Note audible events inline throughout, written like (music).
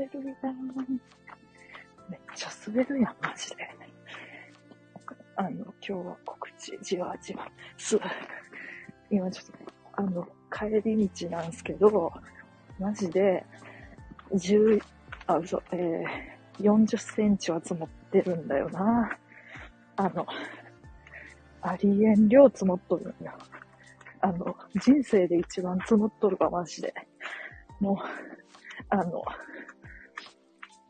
滑るやん。めっちゃ滑るやん、マジで。あの、今日は告知、じわじわ、す、今ちょっと、あの、帰り道なんですけど、マジで、10、あ、嘘、えー、40センチは積もってるんだよな。あの、ありえん量積もっとるんよ。あの、人生で一番積もっとるわ、マジで。もう、あの、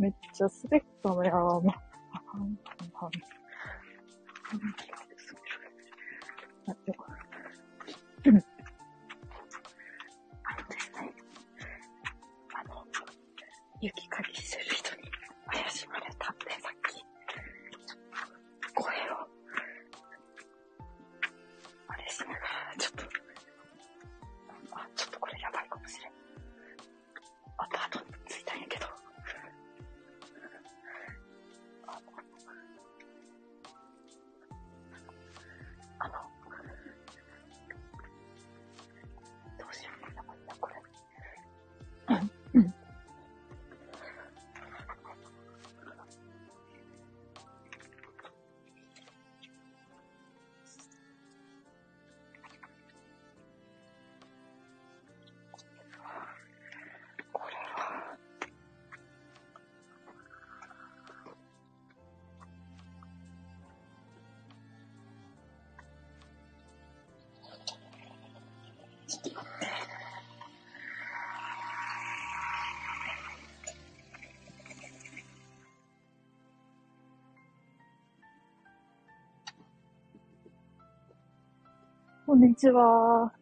めっちゃ滑ったのや、ー、まあはんはん。あ、でも、うん。あのですね、あの、雪かきするこんにちは。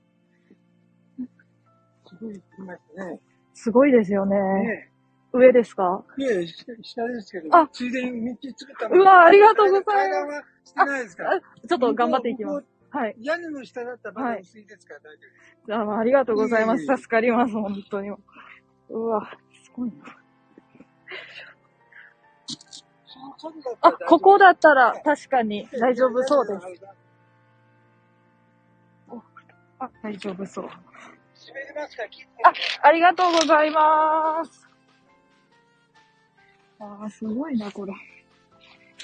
すごい来ますね。すごいですよね。ね上ですか？え。いえ、下下ですけど、あついでに道作ったのうわありがとうございます階段はしてないですか？ら。あちょっと頑張っていきます。はい。屋根の下だったらまだ薄いですから大丈夫です。あありがとうございます。助かります、本当に。うわ、すごいな。あここだったら確かに大丈夫そうです。す。あ、大丈夫そう。閉めれますから、切ってありがとうございます。あー、すごいな、これ。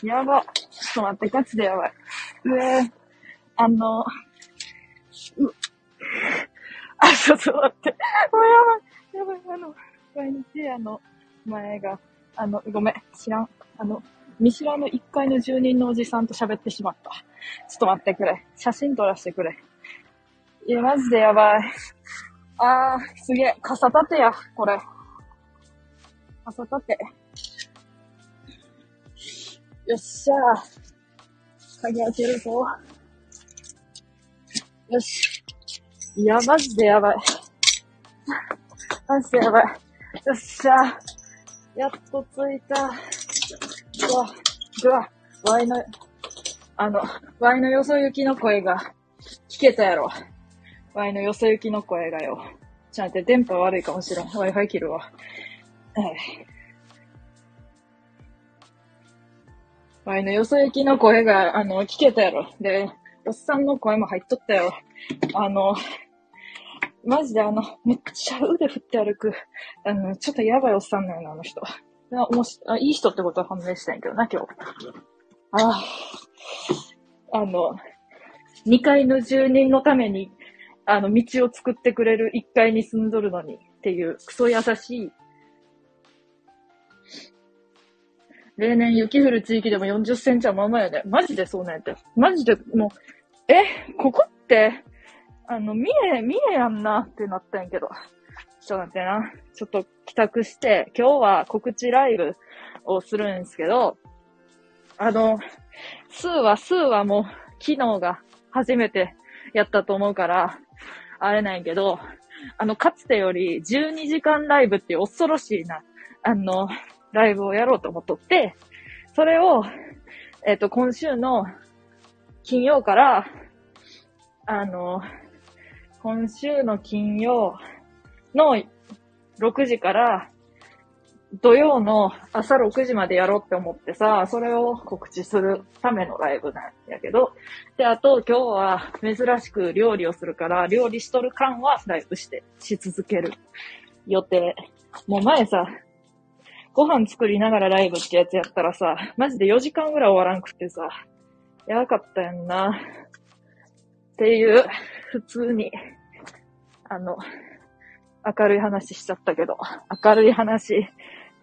やば。ちょっと待って、ガチでやばい。上、あの、う、(laughs) あ、ちょっと待って。もうやばい。やばい、あの、毎日、あの、前が、あの、ごめん、知らん。あの、見知らぬ1階の住人のおじさんと喋ってしまった。ちょっと待ってくれ。写真撮らせてくれ。いや、マジでやばい。あー、すげえ。傘立てや、これ。傘立て。よっしゃー。鍵開けるぞ。よし。いや、マジでやばい。マジでやばい。よっしゃー。やっと着いた。うわ、うわ、ワイの、あの、ワイのよそ行きの声が聞けたやろ。ワイのよそ行きの声がよ。ちょっと待って、電波悪いかもしれん。Wi-Fi 切るわ。はい。ワイのよそ行きの声が、あの、聞けたやろ。で、おっさんの声も入っとったよ。あの、マジであの、めっちゃ腕振って歩く。あの、ちょっとやばいおっさんなんよな、あの人。あおもしあいい人ってことは判明したんやけどな、今日。ああ。あの、2階の住人のために、あの、道を作ってくれる1階に住んどるのにっていう、クソ優しい。例年雪降る地域でも40センチはまんまやで。マジでそうなんやって。マジで、もう、え、ここって、あの、三重、三重やんなってなったんやけど。ちょっと待ってな。ちょっと帰宅して、今日は告知ライブをするんですけど、あの、数は、数はもう、昨日が初めてやったと思うから、会えないけど、あの、かつてより12時間ライブっていう恐ろしいな、あの、ライブをやろうと思っとって、それを、えっ、と、今週の金曜から、あの、今週の金曜の6時から土曜の朝6時までやろうって思ってさ、それを告知するためのライブなんやけど、で、あと今日は珍しく料理をするから、料理しとる間はライブして、し続ける予定。もう前さ、ご飯作りながらライブってやつやったらさ、マジで4時間ぐらい終わらんくってさ、やばかったやんな。っていう、普通に、あの、明るい話しちゃったけど、明るい話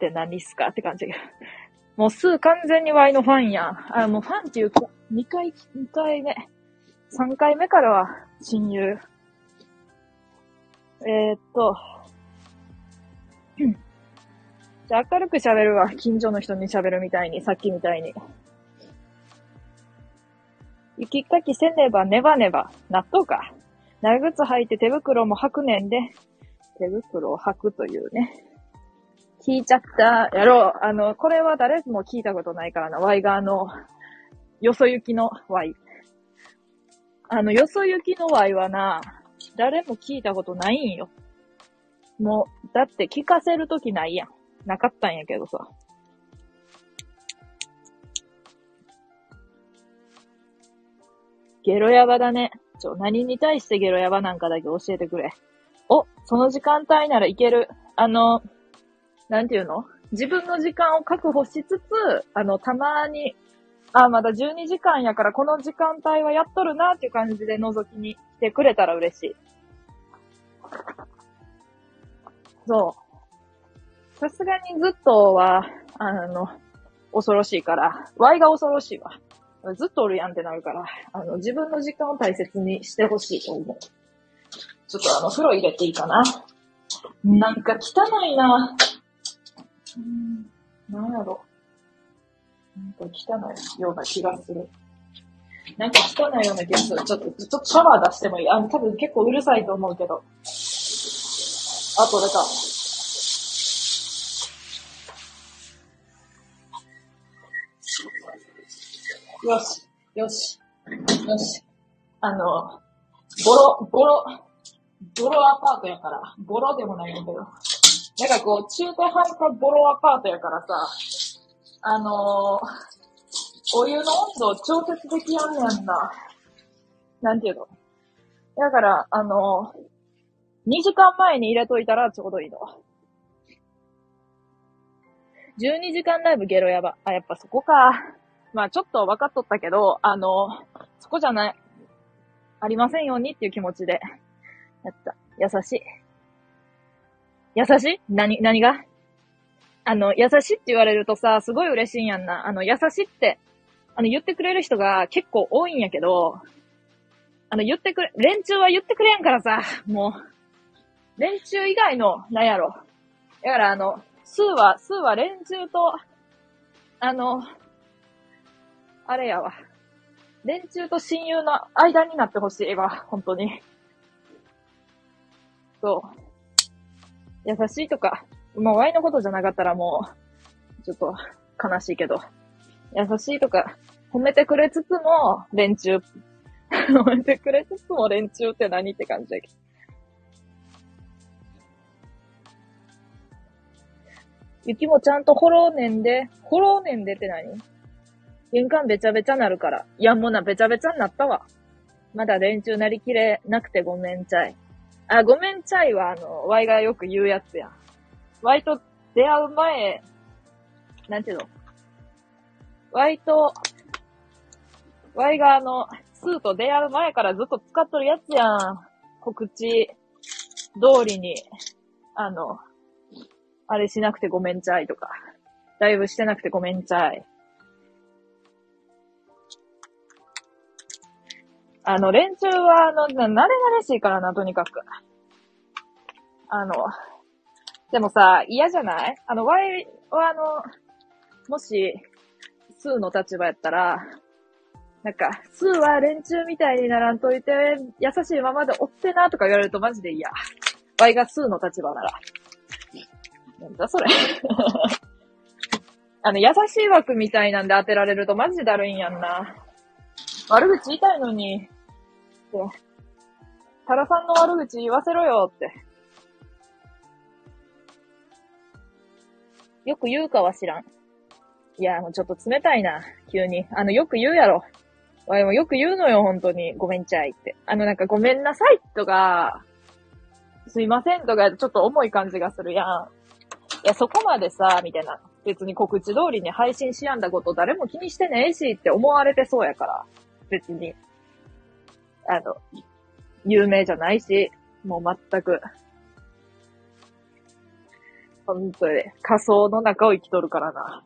って何っすかって感じだけど。(laughs) もうすー完全にワイのファンやん。あ、もうファンっていうか、2回、2回目、3回目からは親友。えー、っと、(clears throat) じゃあ明るく喋るわ。近所の人に喋るみたいに、さっきみたいに。雪かきせねばねばねば、納豆か。長靴履いて手袋も履くねんで、手袋を履くというね。聞いちゃったやろう。あの、これは誰も聞いたことないからな。ワイがあの、よそ行きのワイ。あの、よそ行きのワイはな、誰も聞いたことないんよ。もう、だって聞かせるときないやん。なかったんやけどさ。ゲロヤバだね。ちょ、何に対してゲロヤバなんかだけ教えてくれ。お、その時間帯ならいける。あの、なんていうの？自分の時間を確保しつつ、あの、たまに、あ、まだ12時間やからこの時間帯はやっとるなっていう感じで覗きに来てくれたら嬉しい。そう。さすがにずっとは、あの、恐ろしいから、Y が恐ろしいわ。ずっとおるやんってなるから、あの、自分の時間を大切にしてほしいと思う。ちょっとあの、風呂入れていいかな？なんか汚いな。うん、なんやろ。なんか汚いような気がする。なんか汚いような気がする。ちょっと、ちょっとシャワー出してもいいあの、多分結構うるさいと思うけど。あ、これか。よし、よし、よし。あの、ボロ、ボロ、ボロアパートやから、ボロでもないんだけど。なんかこう、中途半端ボロアパートやからさ、あのー、お湯の温度を調節できやんねんな。なんていうの？だから、あのー、2時間前に入れといたらちょうどいいの。12時間ライブゲロやば。あ、やっぱそこか。まあちょっと分かっとったけど、あの、そこじゃない、ありませんようにっていう気持ちで、やった。優しい。優しい？何、何が？あの、優しいって言われるとさ、すごい嬉しいんやんな。あの、優しいって、あの、言ってくれる人が結構多いんやけど、あの、言ってくれ、連中は言ってくれんからさ、もう、連中以外の、なんやろ。だからあの、数は、数は連中と、あの、あれやわ。連中と親友の間になってほしいわ、本当に。そう。優しいとか、もうワイのことじゃなかったらもう、ちょっと悲しいけど、優しいとか、褒めてくれつつも、連中。(laughs) 褒めてくれつつも連中って何って感じだけど。雪もちゃんとホローネンで、ホローネンでって何？玄関べちゃべちゃなるから。いや、もうな、べちゃべちゃになったわ。まだ連中なりきれなくてごめんちゃい。あ、ごめんちゃいは、あの、ワイがよく言うやつや。ワイと出会う前、なんていうの？ワイと、ワイがあの、スーと出会う前からずっと使っとるやつやん。告知通りに、あの、あれしなくてごめんちゃいとか、ライブしてなくてごめんちゃい。あの、連中は、あの、慣れ慣れしいからな、とにかく。あの、でもさ、嫌じゃない？あの、Y はあの、もし、スーの立場やったら、なんか、スーは連中みたいにならんといて、優しいままで追ってなとか言われるとマジで嫌。Y がスーの立場なら。なんだそれ。(laughs) あの、優しい枠みたいなんで当てられるとマジでだるいんやんな。悪口言いたいのに、って。タラさんの悪口言わせろよって。よく言うかは知らん。いや、もうちょっと冷たいな、急に。あの、よく言うやろ。わいもよく言うのよ、本当に。ごめんちゃいって。あの、なんかごめんなさいとか、すいませんとか、ちょっと重い感じがするやん。いや、そこまでさ、みたいな。別に告知通りに配信しやんだこと誰も気にしてねえしって思われてそうやから、別に、あの、有名じゃないし、もう全く、本当に仮想の中を生きとるからな。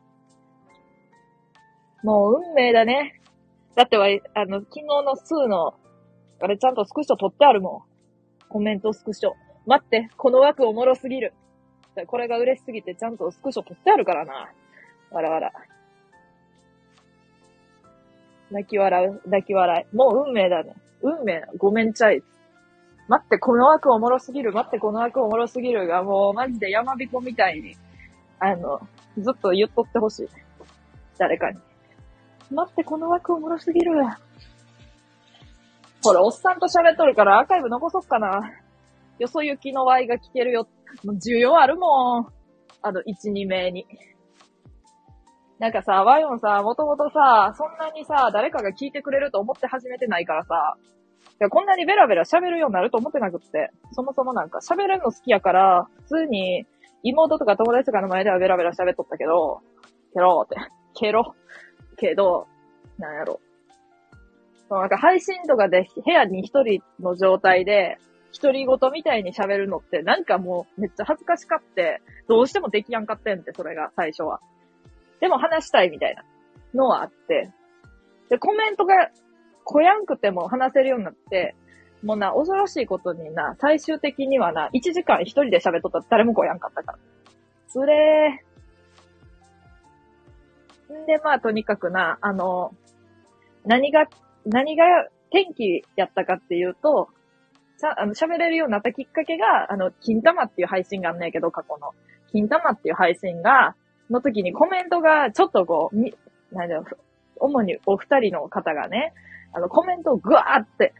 もう運命だね。だっては、あの、昨日のスーの、あれちゃんとスクショ撮ってあるもん。コメントスクショ。待って、この枠おもろすぎる。これが嬉しすぎてちゃんとスクショ撮ってあるからな。わらわら。泣き笑う、泣き笑い。もう運命だね。運命。ごめんちゃい。待って、この枠おもろすぎる。待って、この枠おもろすぎるが、もうマジで山彦みたいに、あの、ずっと言っとってほしい。誰かに。待って、この枠おもろすぎる。ほら、おっさんと喋っとるからアーカイブ残そっかな。よそ行きの Y が聞けるよ。もう需要あるもん。あの、1、2名に。なんかさ、ワイオンさ、もともとさ、そんなにさ、誰かが聞いてくれると思って始めてないからさ、こんなにベラベラ喋るようになると思ってなくって。そもそもなんか喋るの好きやから、普通に妹とか友達とかの前ではベラベラ喋っとったけど、ケローって、ケロ、けど、なんやろ。そうなんか配信とかで部屋に一人の状態で、独り言みたいに喋るのって、なんかもうめっちゃ恥ずかしかって、どうしてもできやんかってんって、それが最初は。でも話したいみたいなのはあって、で、コメントがこやんくても話せるようになって、もうな、恐ろしいことにな、最終的にはな、1時間一人で喋っとったら誰もこやんかったから。つれー。んで、まあ、とにかくな、あの、何が、何が天気やったかっていうと、さ、あの、喋れるようになったきっかけが、あの、金玉っていう配信があんねんけど、過去の。金玉っていう配信が、の時にコメントが、ちょっとこう、み、なんだろう、主にお二人の方がね、あの、コメントをぐわーって、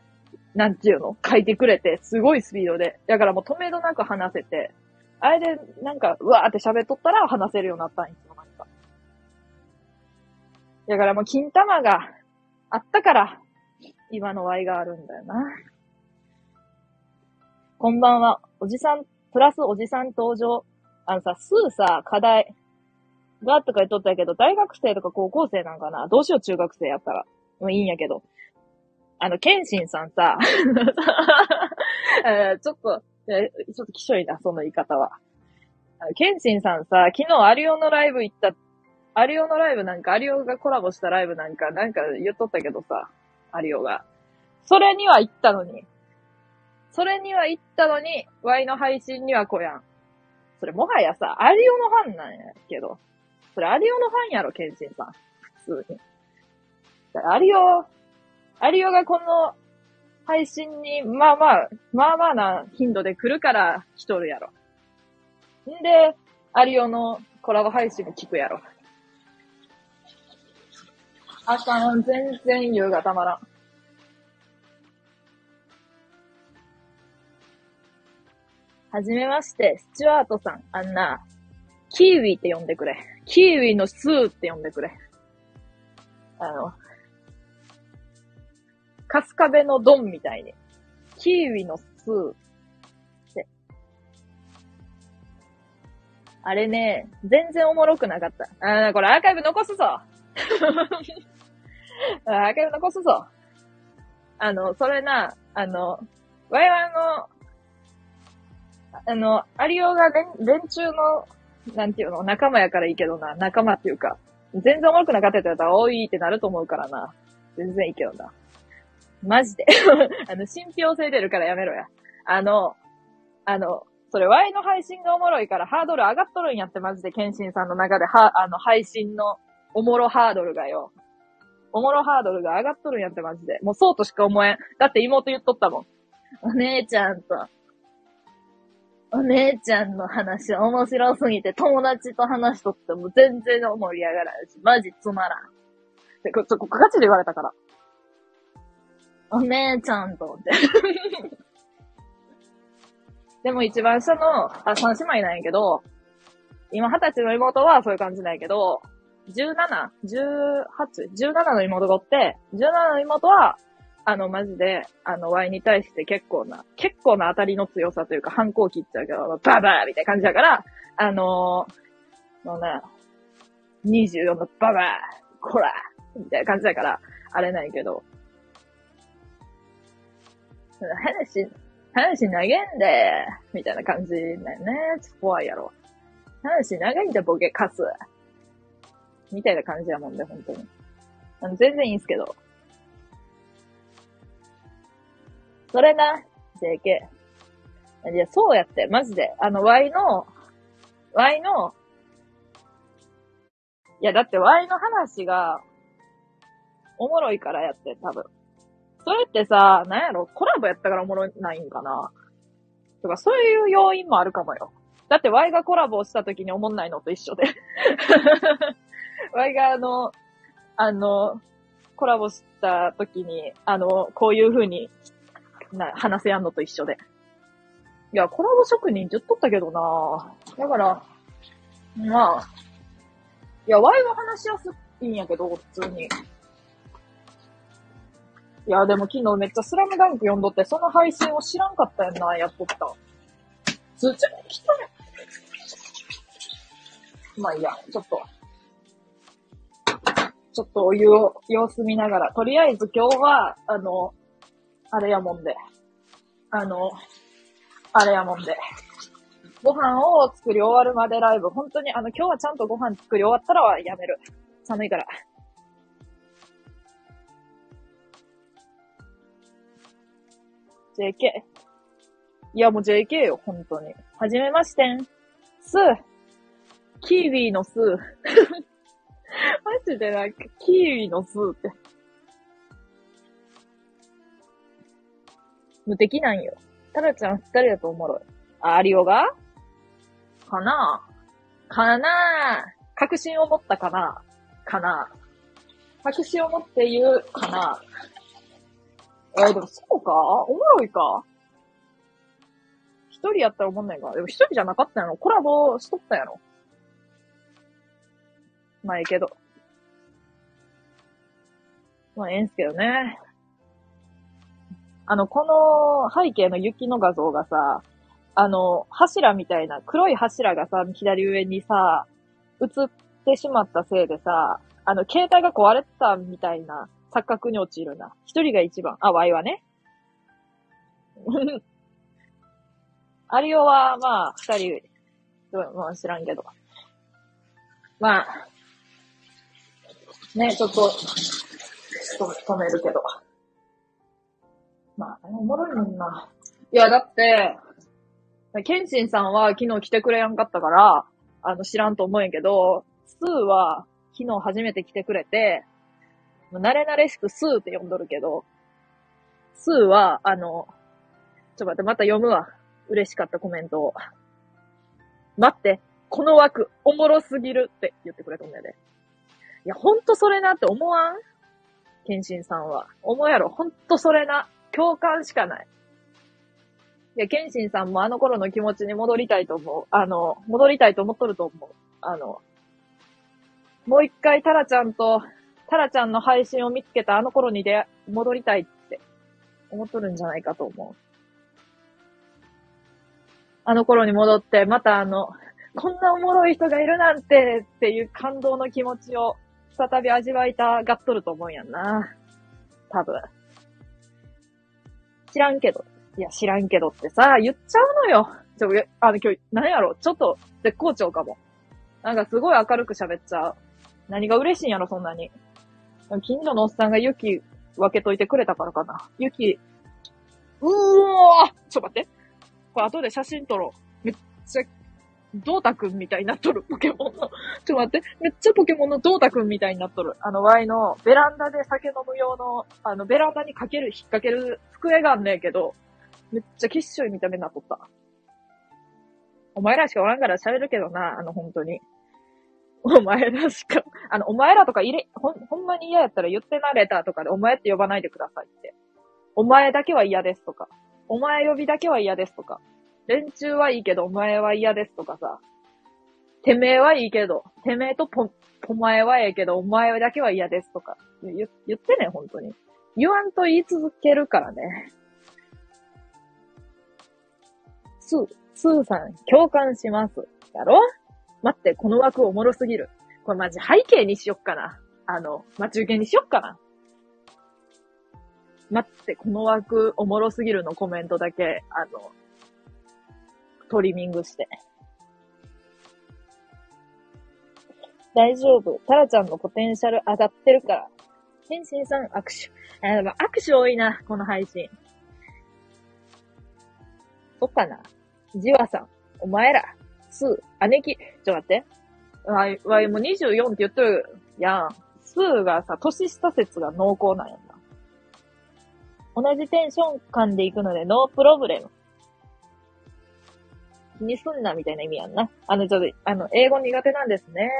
なんていうの書いてくれて、すごいスピードで。だからもう止めどなく話せて、あれで、なんか、うわーって喋っとったら話せるようになったんですよ、なんか。だからもう金玉があったから、今の Y があるんだよな。こんばんは。おじさん、プラスおじさん登場。あのさ、すーさ、課題。がとか言っとったけど、大学生とか高校生なんかな？どうしよう、中学生やったら。もういいんやけど。あの、ケンシンさんさ、(laughs) ちょっと、ちょっときしょいな、その言い方は。ケンシンさんさ、昨日アリオのライブ行った、アリオのライブなんか、アリオがコラボしたライブなんか、なんか言っとったけどさ、アリオが。それには行ったのに。それには行ったのに、ワイの配信には来やん。それもはやさ、アリオのファンなんやけど。それアリオのファンやろ、ケンシンさん。普通に。アリオ、アリオがこの配信に、まあまあ、まあまあな頻度で来るから来とるやろ。んで、アリオのコラボ配信も聞くやろ。あかん、全然優がたまらん。はじめまして、スチュワートさん。あんな、キーウィーって呼んでくれ。キーウィのスーって呼んでくれ。あの、カスカベのドンみたいに。キーウィのスーって。あれね、全然おもろくなかった。あこれアーカイブ残すぞ (laughs) アーカイブ残すぞ。あの、それな、あの、わいわの、あの、アリオが連連中の、なんていうの、仲間やからいいけどな、仲間っていうか、全然おもろくなかったって言ったら、おいってなると思うからな。全然いいけどな。マジで。(laughs) あの、信憑性出るからやめろや。あの、あの、それ Y の配信がおもろいからハードル上がっとるんやってマジで、ケンシンさんの中で、は、あの、配信のおもろハードルがよ。おもろハードルが上がっとるんやってマジで。もうそうとしか思えん。だって妹言っとったもん。お姉ちゃんと、お姉ちゃんの話面白すぎて友達と話しとっても全然盛り上がらんし、マジつまらん。で、こ、ちょ、ガチで言われたから。お姉ちゃんと思って。(laughs) でも一番下の、あ、三姉妹なんやけど、今二十歳の妹はそういう感じなんやけど、17、18、17の妹がおって、17の妹は、あの、マジで、あの、Y に対して結構な、結構な当たりの強さというか、反抗期っちゃうけど、ババーみたいな感じだから、あのー、のね、24のババーこらみたいな感じだから、あれないけど。話、話投げんで、みたいな感じだよね。ちょっと怖いやろ。話長いんだ、ボケカス。みたいな感じやもんで、本当に。あの、全然いいんすけど。それな、JK。いや、そうやって、マジで。あの、Y の、Y の、いや、だって Y の話が、おもろいからやって、多分。それってさ、なんやろ、コラボやったからおもろないんかな？とか、そういう要因もあるかもよ。だって Y がコラボした時におもんないのと一緒で。(laughs) Y があの、あの、コラボした時に、あの、こういう風にな、話せやんのと一緒で。いや、コラボ職人ずっとったけどなだから、まあ、いや、ワイは話しやすいんやけど、普通に。いや、でも昨日めっちゃスラムダンク読んどって、その配信を知らんかったやんな、やっとった。通知も来たね。まあいいや、ちょっと。ちょっとお湯を様子見ながら、とりあえず今日は、あの、あれやもんで。あの、あれやもんで。ご飯を作り終わるまでライブ。本当に、あの、今日はちゃんとご飯作り終わったらはやめる。寒いから。JK。いや、もう JK よ、本当に。はじめましてん。スー。キーウィーのスー。(laughs) マジでなんか、キーウィーのスーって。無敵なんよ。タラちゃん二人だとおもろい。あ、リオが？かな？かな？確信を持ったかな？かな？確信を持って言うかな？えー、でもそうか？おもろいか？一人やったら思んないか？でも一人じゃなかったやろ。コラボしとったやろ。まあええけど。まあええんすけどね。あの、この背景の雪の画像がさ、あの、柱みたいな、黒い柱がさ、左上にさ、映ってしまったせいでさ、あの、携帯が壊れたみたいな錯覚に陥るな。一人が一番。あ、ワイはね。(laughs) アリオは、まあ、二人、まあ知らんけど。まあ、ね、ちょっと、止めるけど。まあ、おもろいもんな。いや、だって、ケンシンさんは昨日来てくれやんかったから、あの、知らんと思うんやけど、スーは昨日初めて来てくれて、慣れ慣れしくスーって呼んどるけど、スーは、あの、ちょっと待って、また読むわ。嬉しかったコメントを。待って、この枠、おもろすぎるって言ってくれたんだよね。いや、ほんとそれなって思わん？ケンシンさんは。思うやろ、ほんとそれな。共感しかない。いや、ケンシンさんもあの頃の気持ちに戻りたいと思う。あの、戻りたいと思っとると思う。あの、もう一回タラちゃんと、タラちゃんの配信を見つけたあの頃にで、戻りたいって思っとるんじゃないかと思う。あの頃に戻って、またあの、こんなおもろい人がいるなんてっていう感動の気持ちを再び味わいたがっとると思うんやんな。多分。知らんけど。いや、知らんけどってさ、言っちゃうのよ。ちょ、あの、今日、何やろちょっと、絶好調かも。なんかすごい明るく喋っちゃう。何が嬉しいんやろ、そんなに。近所のおっさんが雪分けといてくれたからかな。雪、うーわちょ、待って。これ後で写真撮ろう。めっちゃ、ドータくんみたいになっとる、ポケモンの。(laughs) ちょっと、待って。めっちゃポケモンのドータくんみたいになっとる。あの、ワイの、ベランダで酒飲む用の、あの、ベランダにかける、引っ掛ける机があんねんけど、めっちゃきっしょい見た目になっとった。お前らしかおらんから喋るけどな、あの、本当に。お前らしか、あの、お前らとか入れ、ほん、ほんまに嫌やったら言ってなれたとかで、お前って呼ばないでくださいって。お前だけは嫌ですとか。お前呼びだけは嫌ですとか。連中はいいけど、お前は嫌ですとかさ。てめえはいいけど、てめえとぽ、お前はええけど、お前だけは嫌ですとか。言、言ってね、本当に。言わんと言い続けるからね。スー、スーさん、共感します。やろ？待って、この枠おもろすぎる。これマジ背景にしよっかな。あの、待ち受けにしよっかな。待って、この枠おもろすぎるのコメントだけ、あの、トリミングして。大丈夫。タラちゃんのポテンシャル上がってるから。天心さん握手。あ、でも握手多いな、この配信。そっかな。ジワさん、お前ら、スー、姉貴、ちょっと待って。わい、わいもう24って言っとるやん。スーがさ、年下説が濃厚なんやんな。同じテンション感で行くので、ノープロブレム。気にすんな、みたいな意味やんな。あの、ちょっと、あの、英語苦手なんですね。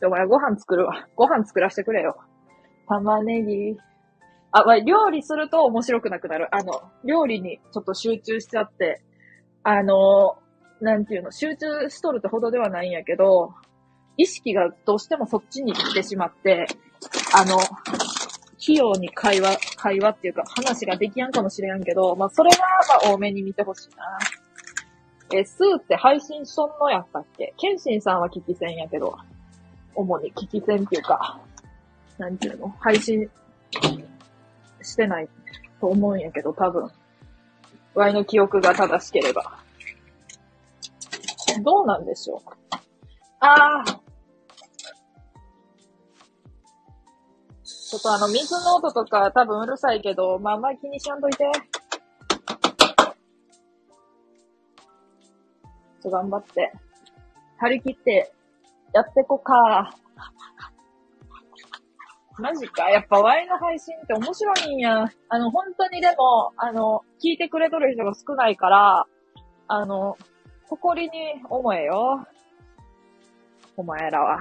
ちょ、お前ご飯作るわ。ご飯作らせてくれよ。玉ねぎ。あ、わ料理すると面白くなくなる。あの、料理にちょっと集中しちゃって、あの、なんていうの、集中しとるってほどではないんやけど、意識がどうしてもそっちに行ってしまって、あの、器用に会話、会話っていうか話ができやんかもしれんけど、まあ、それはま多めに見てほしいな。え、スーって配信しとんのやったっけ？ケンシンさんは聞き戦やけど、主に聞き戦っていうか、なんていうの？配信してないと思うんやけど、多分。ワイの記憶が正しければ。どうなんでしょう？ああ、ちょっとあの、水の音とか多分うるさいけど、まあまり気にしやんといて。ちょ、頑張って。張り切って、やってこか。マジか。やっぱワイの配信って面白いんや。あの、本当にでも、あの、聞いてくれとる人が少ないから、あの、誇りに思えよ。お前らは。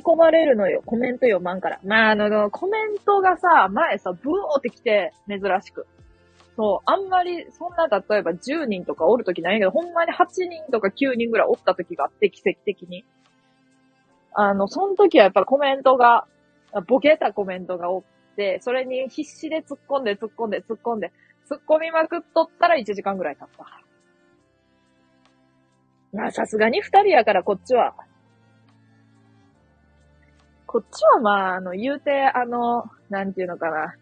き込まれるのよ。コメント読まんから。まあ、あの、コメントがさ、前さ、ブーって来て、珍しく。そう、あんまり、そんな、例えば10人とかおるときないけど、ほんまに8人とか9人ぐらいおったときがあって、奇跡的に。あの、その時はやっぱコメントが、ボケたコメントがおって、それに必死で突っ込んで突っ込んで突っ込んで、突っ込みまくっとったら1時間ぐらい経った。まあ、さすがに2人やからこっちは、こっちはまあ、あの、言うて、あの、なんていうのかな。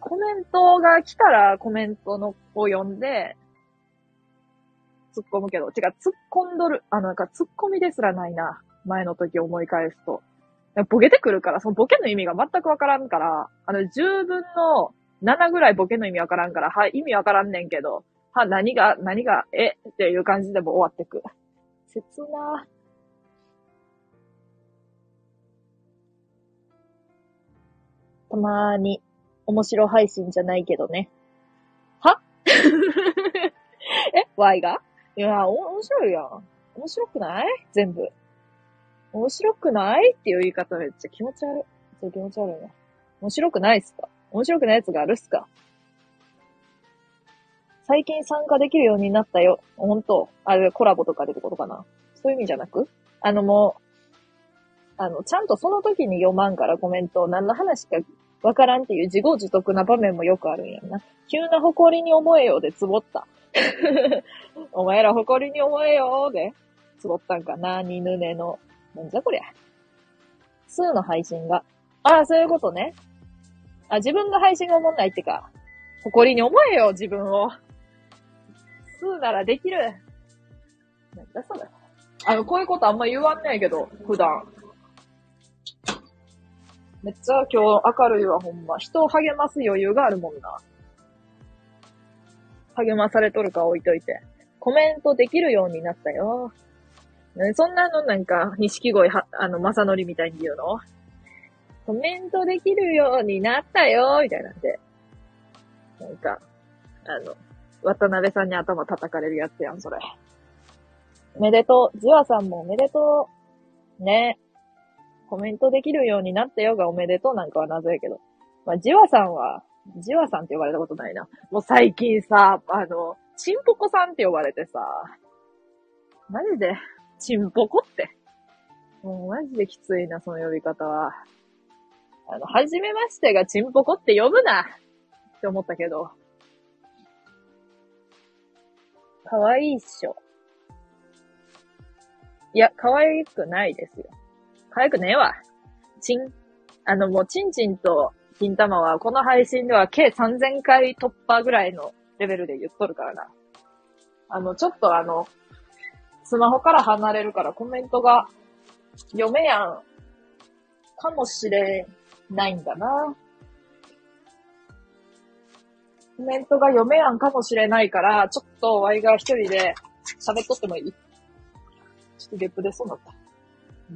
コメントが来たらコメントのを読んで、突っ込むけど、違う、突っ込んどる、あの、なんか突っ込みですらないな。前の時思い返すと。ボケてくるから、そのボケの意味が全くわからんから、あの、10分の7ぐらいボケの意味わからんから、はい、意味わからんねんけど、は、何が、何が、え？っていう感じでも終わってく。切なたまーに、面白配信じゃないけどね。は？(laughs) え ?Y が？いや、面白いやん。面白くない？全部。面白くないっていう言い方めっちゃ気持ち悪い。そう気持ち悪いな。面白くないっすか？面白くないやつがあるっすか？最近参加できるようになったよ。ほんと。あれ、コラボとかでってことかな。そういう意味じゃなく？あのもう、あの、ちゃんとその時に読まんからコメントを、何の話かわからんっていう自業自得な場面もよくあるんやんな。急な誇りに思えよでつぼった。(laughs) お前ら誇りに思えよでつぼったんかな、ニヌネの。なんじゃこりゃ。数の配信が。ああ、そういうことね。あ、自分の配信が思んないってか。誇りに思えよ、自分を。数ならできる。なんだそれ。あの、こういうことあんま言わんねえけど、普段。めっちゃ今日明るいわ、ほんま。人を励ます余裕があるもんな。励まされとるか置いといて。コメントできるようになったよ。そんなのなんか、錦鯉は、あの、正則みたいに言うの？コメントできるようになったよみたいなんで。なんか、あの、渡辺さんに頭叩かれるやつやん、それ。おめでとう。ジワさんもおめでとう。ね。コメントできるようになったよがおめでとうなんかは謎やけど。まあ、ジワさんは、ジワさんって呼ばれたことないな。もう最近さ、あの、チンポコさんって呼ばれてさ、マジで、チンポコって。もうマジできついな、その呼び方は。あの、はじめましてがチンポコって呼ぶなって思ったけど。かわいいっしょ。いや、可愛くないですよ。可愛くねえわ。チン、あの、もう、チンチンと金玉は、この配信では計3000回突破ぐらいのレベルで言っとるからな。あの、ちょっとあの、スマホから離れるからコメントが読めやん、かもしれないんだな。コメントが読めやんかもしれないから、ちょっとワイが一人で喋っとってもいいちょっとゲップ出そうだった。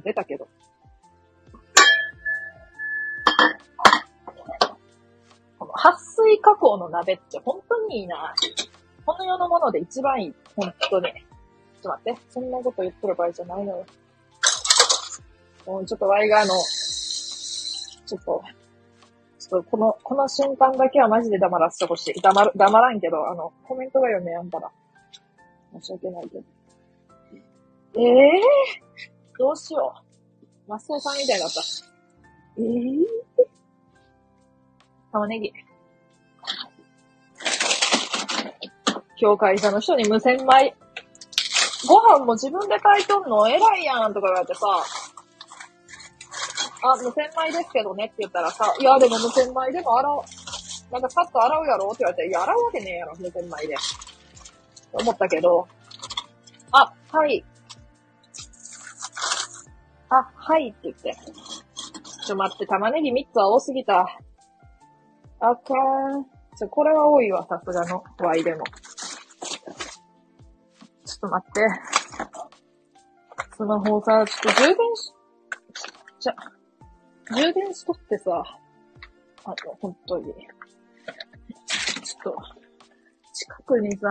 出たけど。この撥水加工の鍋って本当にいいな。この世のもので一番いい。本当に。ちょっと待って。そんなこと言ってる場合じゃないのよ。もうちょっとワイガーの、ちょっと、ちょっとこの、この瞬間だけはマジで黙らせてほしい。黙る、黙らんけど、あの、コメントが読めやんから。申し訳ないけど。ええー、どうしよう。マスオさんみたいだった。ええー、玉ねぎ。今日会社の人に無洗米。ご飯も自分で炊いとんの？偉いやんとか言われてさ、あ、無洗米ですけどねって言ったらさ、いやでも無洗米でも洗う、なんかさっと洗うやろって言われて、いや洗うわけねえやろ、無洗米で。思ったけど、あ、はい。あ、はいって言って。ちょ待って、玉ねぎ3つは多すぎた。あかん。ちょ、これは多いわ、さすがの Y でも。ちょっと待って。スマホさ、ちょっと充電し、じゃ、充電しとってさ、あの、本当に。ちょっと、近くにさ、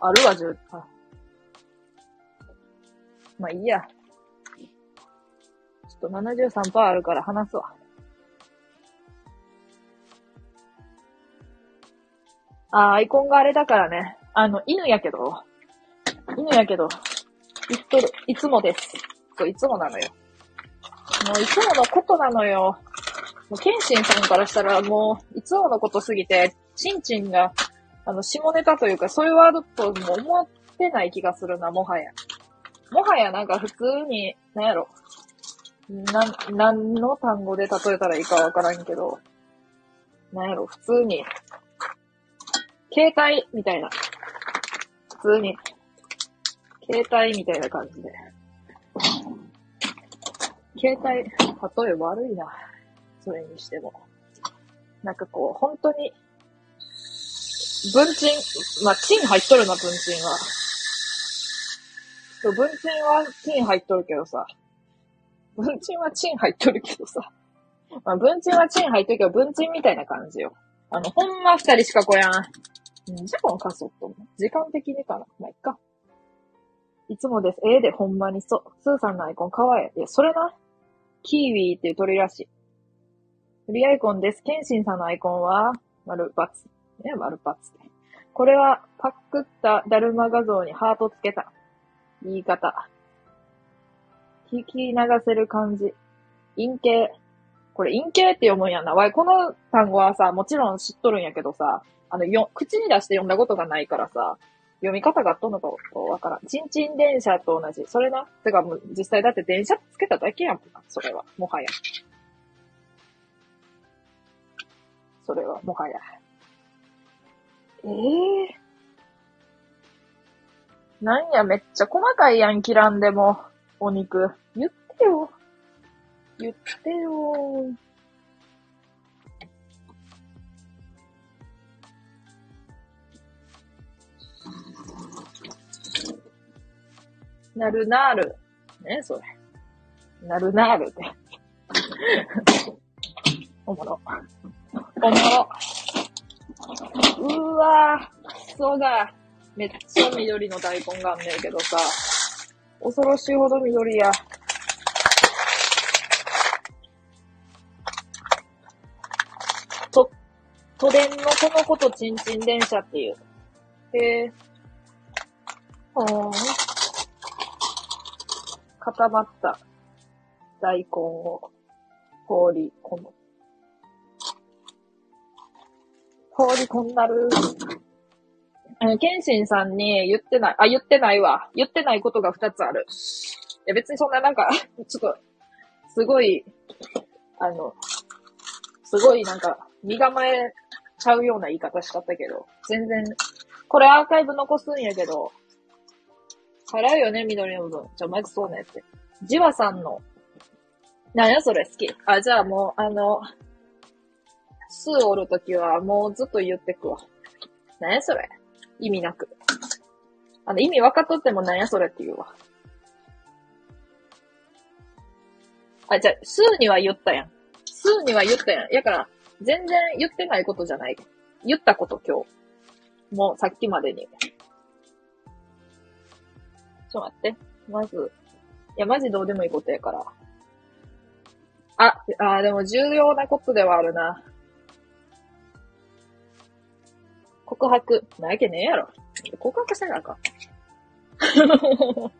あるわ、充、あ。まあいいや。と73%あるから話すわ。あ、アイコンがあれだからね。あの、犬やけど、犬やけど、言っとる、いつもです。そう、いつもなのよ。もういつものことなのよ。もう、ケンシンさんからしたらもう、いつものことすぎて、チンチンが、あの、下ネタというか、そういうワードとも思ってない気がするな、もはや。もはやなんか普通に、なんやろ。なん、何の単語で例えたらいいかわからんけど、なんやろ、普通に、携帯みたいな。普通に、携帯みたいな感じで。携帯、例え悪いな。それにしても。なんかこう、本当に、文鎮、まあ、チン入っとるな、文鎮は。文鎮はチン入っとるけどさ。文鎮はチン入っとるけどさ。まあ、文鎮はチン入っとるけど、文鎮みたいな感じよ。あの、ほんま二人しか来やん。んじゃあ、かそっとも。時間的にかな。まあ、いっか。いつもです。ええで、ほんまにそう。スーさんのアイコンかわいい。いや、それな。キーウィーっていう鳥らしい。鳥アイコンです。ケンシンさんのアイコンは、丸バツ。ね、丸バツ。これは、パックったダルマ画像にハートつけた。言い方。聞き流せる感じ。陰形。これ陰形って読むんやな。わい、この単語はさ、もちろん知っとるんやけどさ、あの、よ、口に出して読んだことがないからさ、読み方がどんのかわからん。ちんちん電車と同じ。それな？てかもう実際だって電車つけただけやんな。それは。もはや。それは、もはや。ええー、なんや、めっちゃ細かいやん、切らんでも。お肉。言ってよ。言ってよ。なるなる。ねそれ。なるなるって。おもろ。おもろ。うーわー、そうだ。めっちゃ緑の大根があんねんけどさ。恐ろしいほど緑や。と、都電のこの子とちんちん電車っていう。へえ。ほーん。固まった大根を放り込む。放り込んだるー。あの、ケンシンさんに言ってない、あ、言ってないわ。言ってないことが二つある。いや、別にそんななんか、(laughs) ちょっと、すごい、あの、すごいなんか、身構えちゃうような言い方しちゃったけど、全然、これアーカイブ残すんやけど、払うよね、緑の部分。じゃあ、まずそうなやつ。ジワさんの、なんやそれ好き。あ、じゃあもう、あの、数おるときはもうずっと言ってくわ。なんやそれ意味なく。あの、意味分かっとってもなんやそれって言うわ。あ、じゃあ、数には言ったやん。数には言ったやん。やから、全然言ってないことじゃない。言ったこと今日。もうさっきまでに。ちょっと待って。まず、いや、マジどうでもいいことやから。あ、あでも重要なことではあるな。告白。なわけねえやろ。告白したからか。(laughs)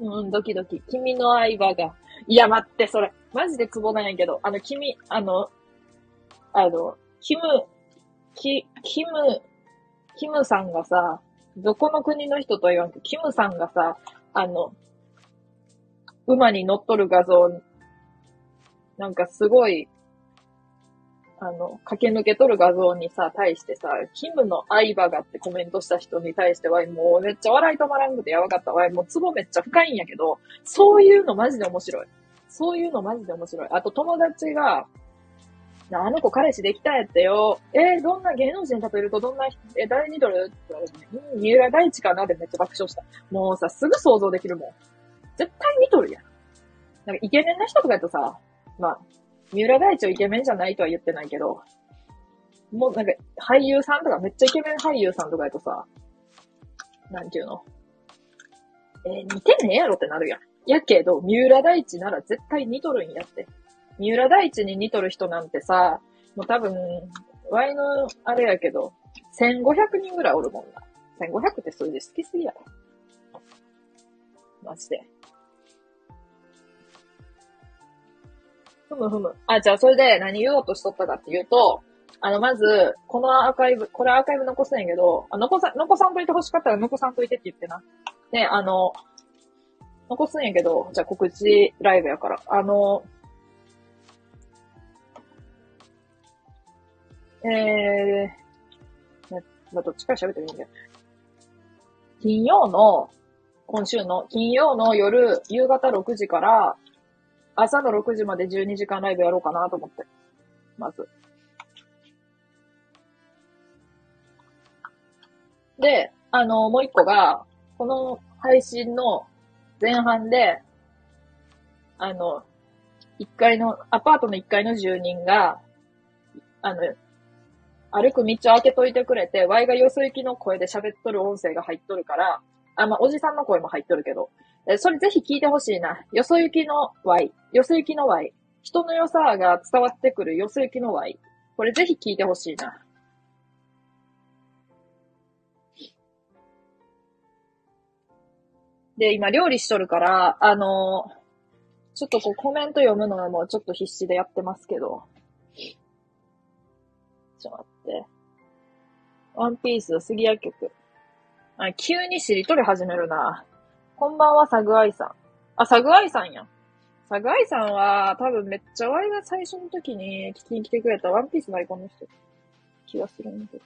うん、ドキドキ。君の相場が。いや、待って、それ。マジでツボなんやけど。あの、君、あの、あの、キム、キ、キム、キムさんがさ、どこの国の人とは言わんけ、キムさんがさ、あの、馬に乗っとる画像、なんかすごい、あの、駆け抜けとる画像にさ、対してさ、キムの相場がってコメントした人に対しては、もうめっちゃ笑い止まらんくてやばかったわ。もうツボめっちゃ深いんやけど、そういうのマジで面白い。そういうのマジで面白い。あと友達が、あの子彼氏できたやってよ。えー、どんな芸能人例えるとどんな人、え、誰にとるって言われて、うん、三浦大知かなでめっちゃ爆笑した。もうさ、すぐ想像できるもん。絶対似とるやん。なんかイケメンな人とかやとさ、まあ、三浦大知をイケメンじゃないとは言ってないけど、もうなんか俳優さんとかめっちゃイケメン俳優さんとかやとさ、なんていうの？えー、似てねえやろってなるやん。やけど、三浦大知なら絶対似とるんやって。三浦大知に似とる人なんてさ、もう多分、ワイのあれやけど、1500人ぐらいおるもんな。1500って数字好きすぎやろ。マジで。ふむふむ。あ、じゃあそれで何言おうとしとったかっていうと、あの、まず、このアーカイブ、これアーカイブ残すんやけど、あ残さ、残さんといて欲しかったら残さんといてって言ってな。で、あの、残すんやけど、じゃあ告知ライブやから。あの、えー、まあ、どっちから喋ってもいいんだよ。金曜の、今週の金曜の夜、夕方6時から、朝の6時まで12時間ライブやろうかなと思って。まず。で、あの、もう一個が、この配信の前半で、あの、一階の、アパートの一階の住人が、あの、歩く道を開けといてくれて、ワイがよそ行きの声で喋っとる音声が入っとるから、あ、まあ、おじさんの声も入っとるけど、えそれぜひ聞いてほしいな。よそ行きの Y。よそ行きの Y。人の良さが伝わってくるよそ行きの Y。これぜひ聞いてほしいな。で、今料理しとるから、あのー、ちょっとこうコメント読むのもうちょっと必死でやってますけど。ちょっと待って。ワンピース、杉谷曲。あ、急にしりとり始めるな。こんばんは、サグアイさん。あ、サグアイさんや。サグアイさんは、多分めっちゃワイが最初の時に聞きに来てくれたワンピースのアイコンの人。気がするんだけど。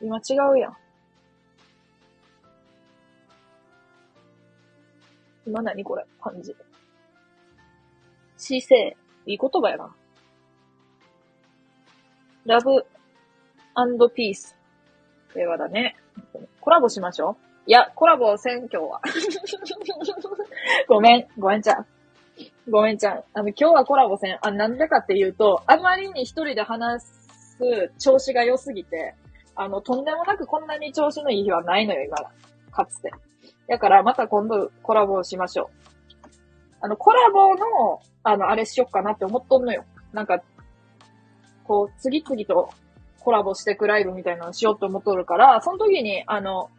今違うやん。今何これ漢字。姿勢。いい言葉やな。ラブピース。平和だね。コラボしましょう。いや、コラボせん、今日は。(laughs) ごめん、ごめんちゃん。ごめんちゃん。あの、今日はコラボせん。あ、なんでかっていうと、あまりに一人で話す調子が良すぎて、あの、とんでもなくこんなに調子のいい日はないのよ、今。かつて。だからまた今度コラボしましょう。あの、コラボの、あの、あれしよっかなって思っとんのよ。なんか、こう、次々とコラボしてくライブみたいなのしようと思っとるから、その時に、あの、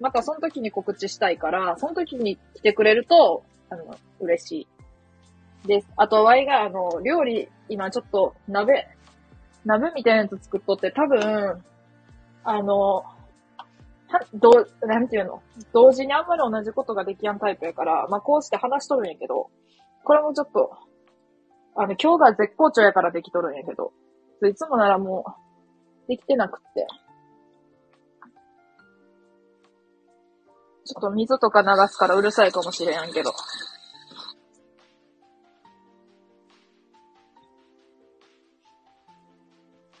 またその時に告知したいから、その時に来てくれると、あの、嬉しい。です。あと、ワイが、あの、料理、今ちょっと、鍋、鍋みたいなやつ作っとって、多分、あの、は、どう、なんていうの？同時にあんまり同じことができやんタイプやから、まあ、こうして話しとるんやけど、これもちょっと、あの、今日が絶好調やからできとるんやけど、いつもならもう、できてなくって。ちょっと水とか流すからうるさいかもしれんけど。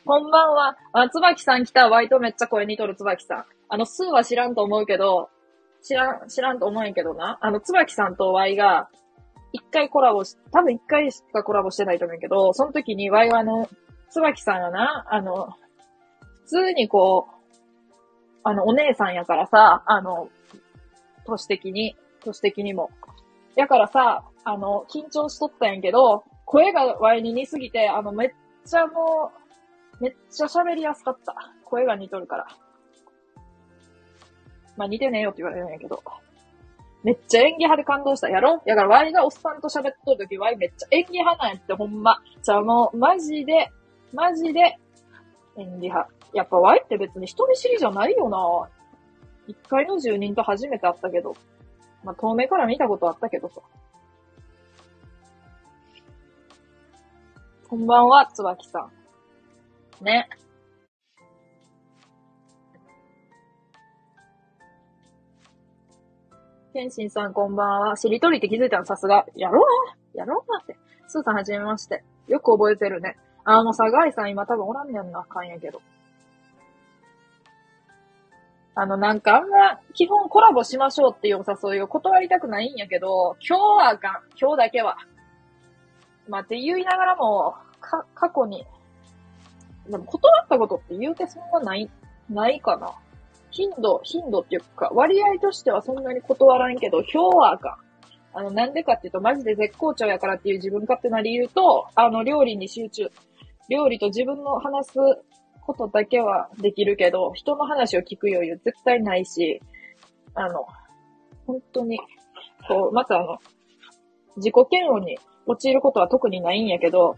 こんばんは。あ、つばきさん来た。ワイとめっちゃ声似とるつばきさん。あの、数は知らんと思うけど、知らん、知らんと思うんやけどな。あの、つばきさんとワイが、一回コラボし、多分一回しかコラボしてないと思うんやけど、その時にワイはあの、つばきさんがな、あの、普通にこう、あの、お姉さんやからさ、あの、年的に、年的にも。やからさ、あの、緊張しとったんやけど、声がワイに似すぎて、あの、めっちゃもう、めっちゃ喋りやすかった。声が似とるから。まあ似てねえよって言われるんやけど。めっちゃ演技派で感動した。やろ？やから、ワイがおっさんと喋っとるとき、ワイめっちゃ演技派なんやって、ほんま。じゃあもう、マジで、マジで、演技派。やっぱワイって別に人見知りじゃないよな一回の住人と初めて会ったけど。まあ、遠目から見たことあったけどさ。こんばんは、つばきさん。ね。天心さんこんばんは。しりとりって気づいたの？さすが。やろうな。やろうなって。スーさんはじめまして。よく覚えてるね。あの、サガイさん今多分おらんねんな、あかんやけど。あの、なんかあんま、基本コラボしましょうっていうお誘いを断りたくないんやけど、今日はあかん。今日だけは。まあ、って言いながらも、か、過去に、でも断ったことって言うてそんなない、ないかな。頻度、頻度っていうか、割合としてはそんなに断らんけど、今日はあかん。あの、なんでかっていうと、マジで絶好調やからっていう自分勝手な理由と、あの、料理に集中。料理と自分の話すことだけはできるけど、人の話を聞く余裕絶対ないし、あの、本当に、こう、またあの、自己嫌悪に陥ることは特にないんやけど、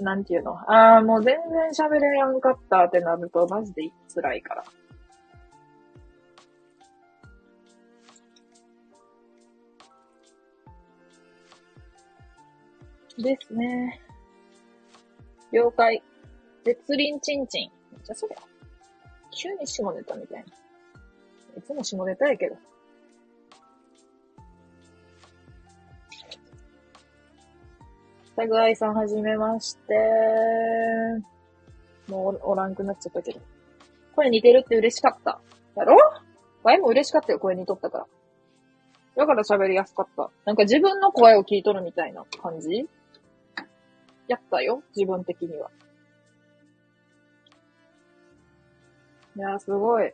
なんていうの？ああ、もう全然喋れやんかったってなると、マジで辛いから。ですね。了解。絶倫ちんちん。めっちゃそうだ。急に下ネタみたいな。いつも下ネタやけど。タグアイさんはじめまして。もうおらんくなっちゃったけど。声似てるって嬉しかった。やろ？ワイも嬉しかったよ、声似とったから。だから喋りやすかった。なんか自分の声を聞いとるみたいな感じ？やったよ、自分的には。いや、すごい。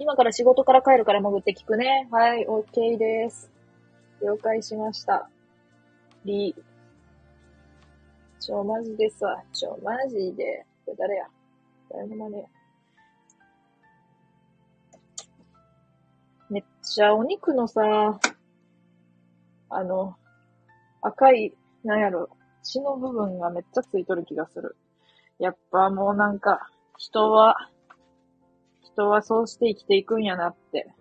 今から仕事から帰るから潜って聞くね。はい、OK です。了解しました。りちょ、マジでさ。ちょ、マジで。これ誰や？誰の真似や？めっちゃお肉のさ、あの、赤い、なんやろ、血の部分がめっちゃついとる気がする。やっぱもうなんか、人は、人はそうして生きていくんやなって、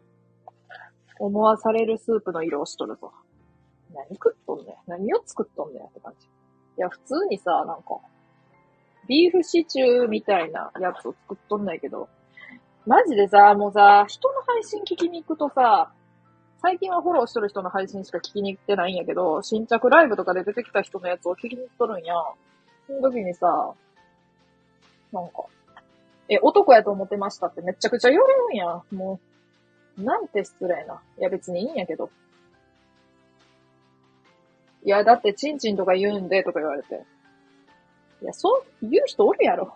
思わされるスープの色をしとるぞ。何食っとんねん何を作っとんねんって感じ。いや、普通にさ、なんか、ビーフシチューみたいなやつを作っとんないけど、マジでさ、もうさ、人の配信聞きに行くとさ、最近はフォローしとる人の配信しか聞きに行ってないんやけど、新着ライブとかで出てきた人のやつを聞きに行っとるんや。その時にさ、なんか、え、男やと思ってましたってめちゃくちゃ言われるんや。もう、なんて失礼な。いや別にいいんやけど。いや、だってチンチンとか言うんで、とか言われて。いや、そう言う人おるやろ。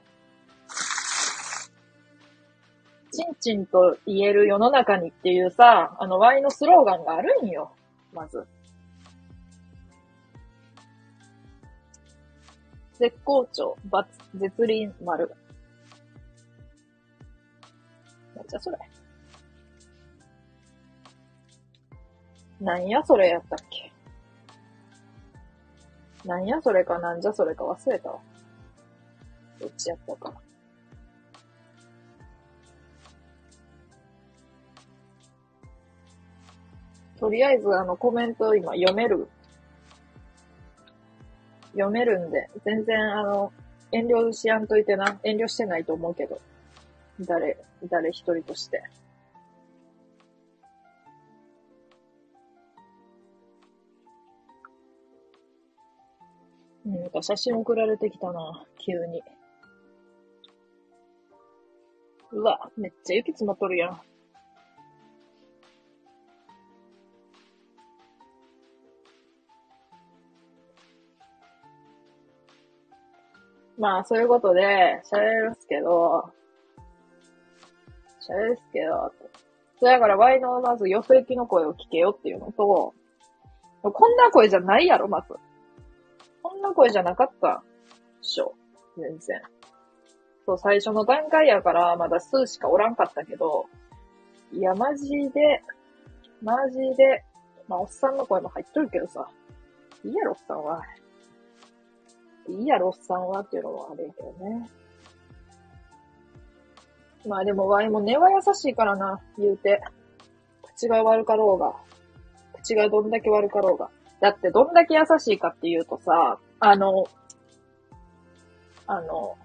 チンチンと言える世の中にっていうさ、あの、ワイのスローガンがあるんよ。まず。絶好調、バツ、絶倫丸。めっちゃそれ。なんやそれやったっけなんやそれかなんじゃそれか忘れたわ。どっちやったか。とりあえずあのコメント今読める。読めるんで、全然あの、遠慮しやんといてな。遠慮してないと思うけど。誰、誰一人として。なんか写真送られてきたな、急に。うわ、めっちゃ雪積もっとるやん。まあ、そういうことで、喋るっすけど、喋るっすけど、それだから、ワイのまず、よそ行きの声を聞けよっていうのと、こんな声じゃないやろ、まず。こんな声じゃなかったっしょ。全然。そう、最初の段階やから、まだ数しかおらんかったけど、いや、マジで、マジで、まあ、おっさんの声も入っとるけどさ、いいやろ、おっさんは。いいやろ、おっさんはっていうのもあれけどね。まあでも、ワイも根は優しいからな、言うて。口が悪かろうが。口がどんだけ悪かろうが。だって、どんだけ優しいかっていうとさ、あの、あの、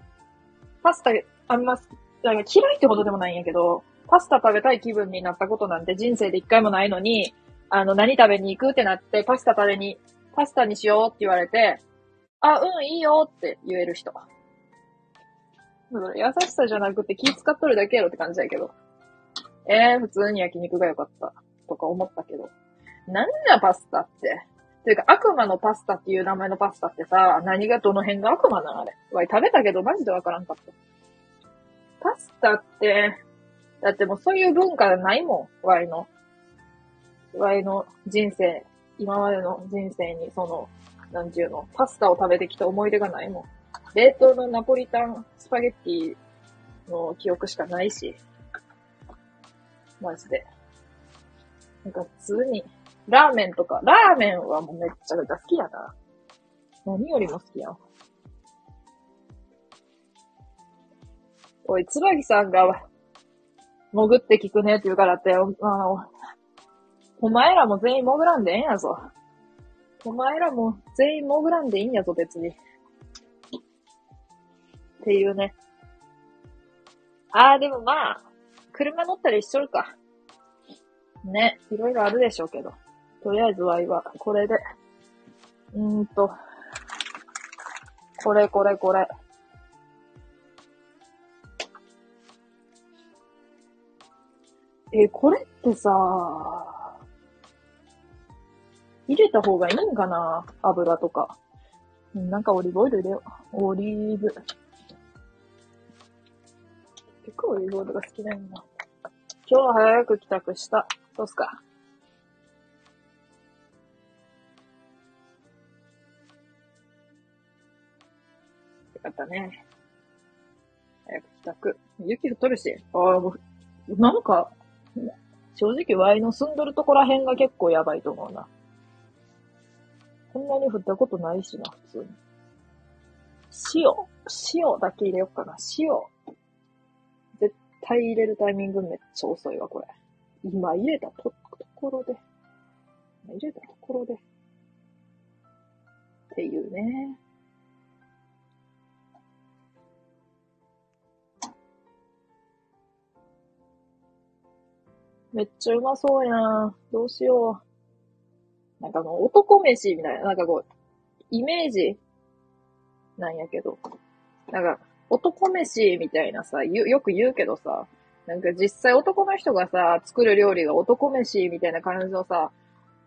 パスタ、あんま、嫌いってことでもないんやけど、パスタ食べたい気分になったことなんて人生で一回もないのに、あの、何食べに行くってなって、パスタ食べに、パスタにしようって言われて、あ、うん、いいよって言える人。優しさじゃなくて気使っとるだけやろって感じだけど。えー、普通に焼肉が良かった。とか思ったけど。なんだパスタって。というか、悪魔のパスタっていう名前のパスタってさ、何がどの辺が悪魔なのあれ。わい、食べたけどマジでわからんかった。パスタって、だってもうそういう文化ないもん、ワイの。ワイの人生、今までの人生にその、なんていうの、パスタを食べてきた思い出がないもん。冷凍のナポリタンスパゲッティの記憶しかないし。マジで。なんか普通に、ラーメンとか、ラーメンはもうめっちゃめちゃ好きやな。何よりも好きやん。おい、つばぎさんが、潜って聞くねって言うからって、あ、お前らも全員潜らんでええんやぞ。お前らも全員潜らんでいいんやぞ、別に。っていうね。あー、でもまあ、車乗ったりしとるか。ね、いろいろあるでしょうけど。とりあえずワイは、これで。うーんと、これこれこれ。え、これってさ、入れた方がいいんかな？油とか。なんかオリーブオイル入れよう。オリーブ。結構オリーブオイルが好きなんだ。今日は早く帰宅した。どうすか？よかったね。早く帰宅。雪降っとるし。ああ、なんか、正直ワイの住んどるとこら辺が結構やばいと思うな。こんなに降ったことないしな、普通に。塩。塩だけ入れよっかな。塩。絶対入れるタイミングめっちゃ遅いわ、これ。今入れたところで。入れたところで。っていうね。めっちゃうまそうやん。どうしよう。なんかもう男飯みたいな、なんかこう、イメージなんやけど、なんか男飯みたいなさ、よく言うけどさ、なんか実際男の人がさ、作る料理が男飯みたいな感じのさ、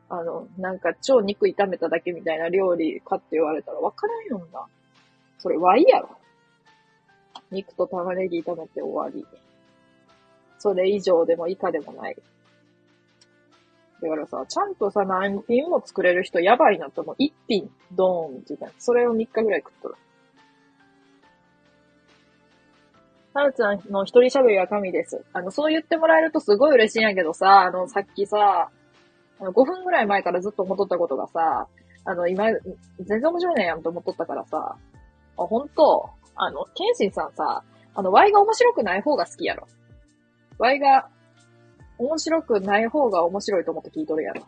あの、なんか超肉炒めただけみたいな料理かって言われたらわからんよな。それワイやろ。肉と玉ねぎ炒めて終わり。それ以上でも以下でもない。だからさ、ちゃんとさ、何品も作れる人やばいなと思う。一品、ドーンって言った、それを3日ぐらい食っとる。はるちゃんの一人喋りは神です。あの、そう言ってもらえるとすごい嬉しいんやけどさ、あの、さっきさ、あの、5分ぐらい前からずっと思っとったことがさ、あの、今、全然面白いねやんと思っとったからさ、あ、ほんと、あの、ケンシンさんさ、あの、Y が面白くない方が好きやろ。Y が面白くない方が面白いと思って聞いとるやろ。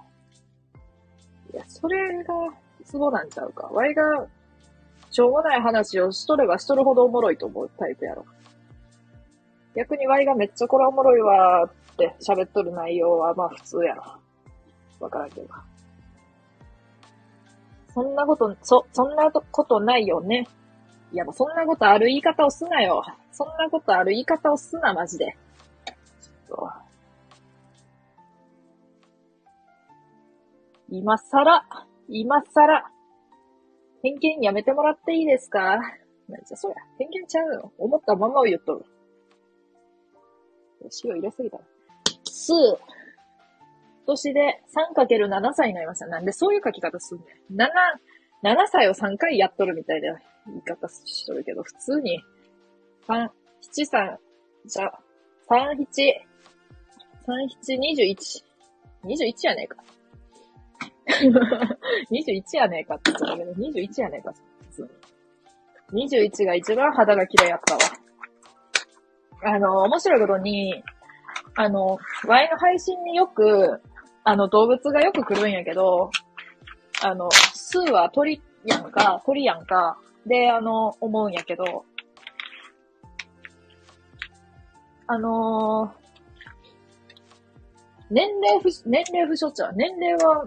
いや、それが、ツボなんちゃうか。Y が、しょうもない話をしとればしとるほどおもろいと思うタイプやろ。逆に Y がめっちゃこれおもろいわーって喋っとる内容はまあ普通やろ。わからんけど。そんなこと、そ、そんなことないよね。いやもうそんなことある言い方をすなよ。そんなことある言い方をすな、マジで。ちょっと。今更、今更、偏見やめてもらっていいですか？何じゃそりゃ、偏見ちゃうよ。思ったままを言っとる。塩入れすぎたな。す、年で 3×7 歳になりました。なんでそういう書き方すんねん。7、7歳を3回やっとるみたいな言い方しとるけど、普通に、3、7、3、じゃ、3、7、3、7、21。21やねえか。(laughs) 21やねえかって言ったけど、21やねえか、普通に。21が一番肌が綺麗やったわ。あの、面白いことに、あの、ワイの配信によく、あの、動物がよく来るんやけど、あの、スーは鳥やんか、鳥やんか、で、あの、思うんやけど、あのー、年齢不、年齢不詳ちゃう年齢は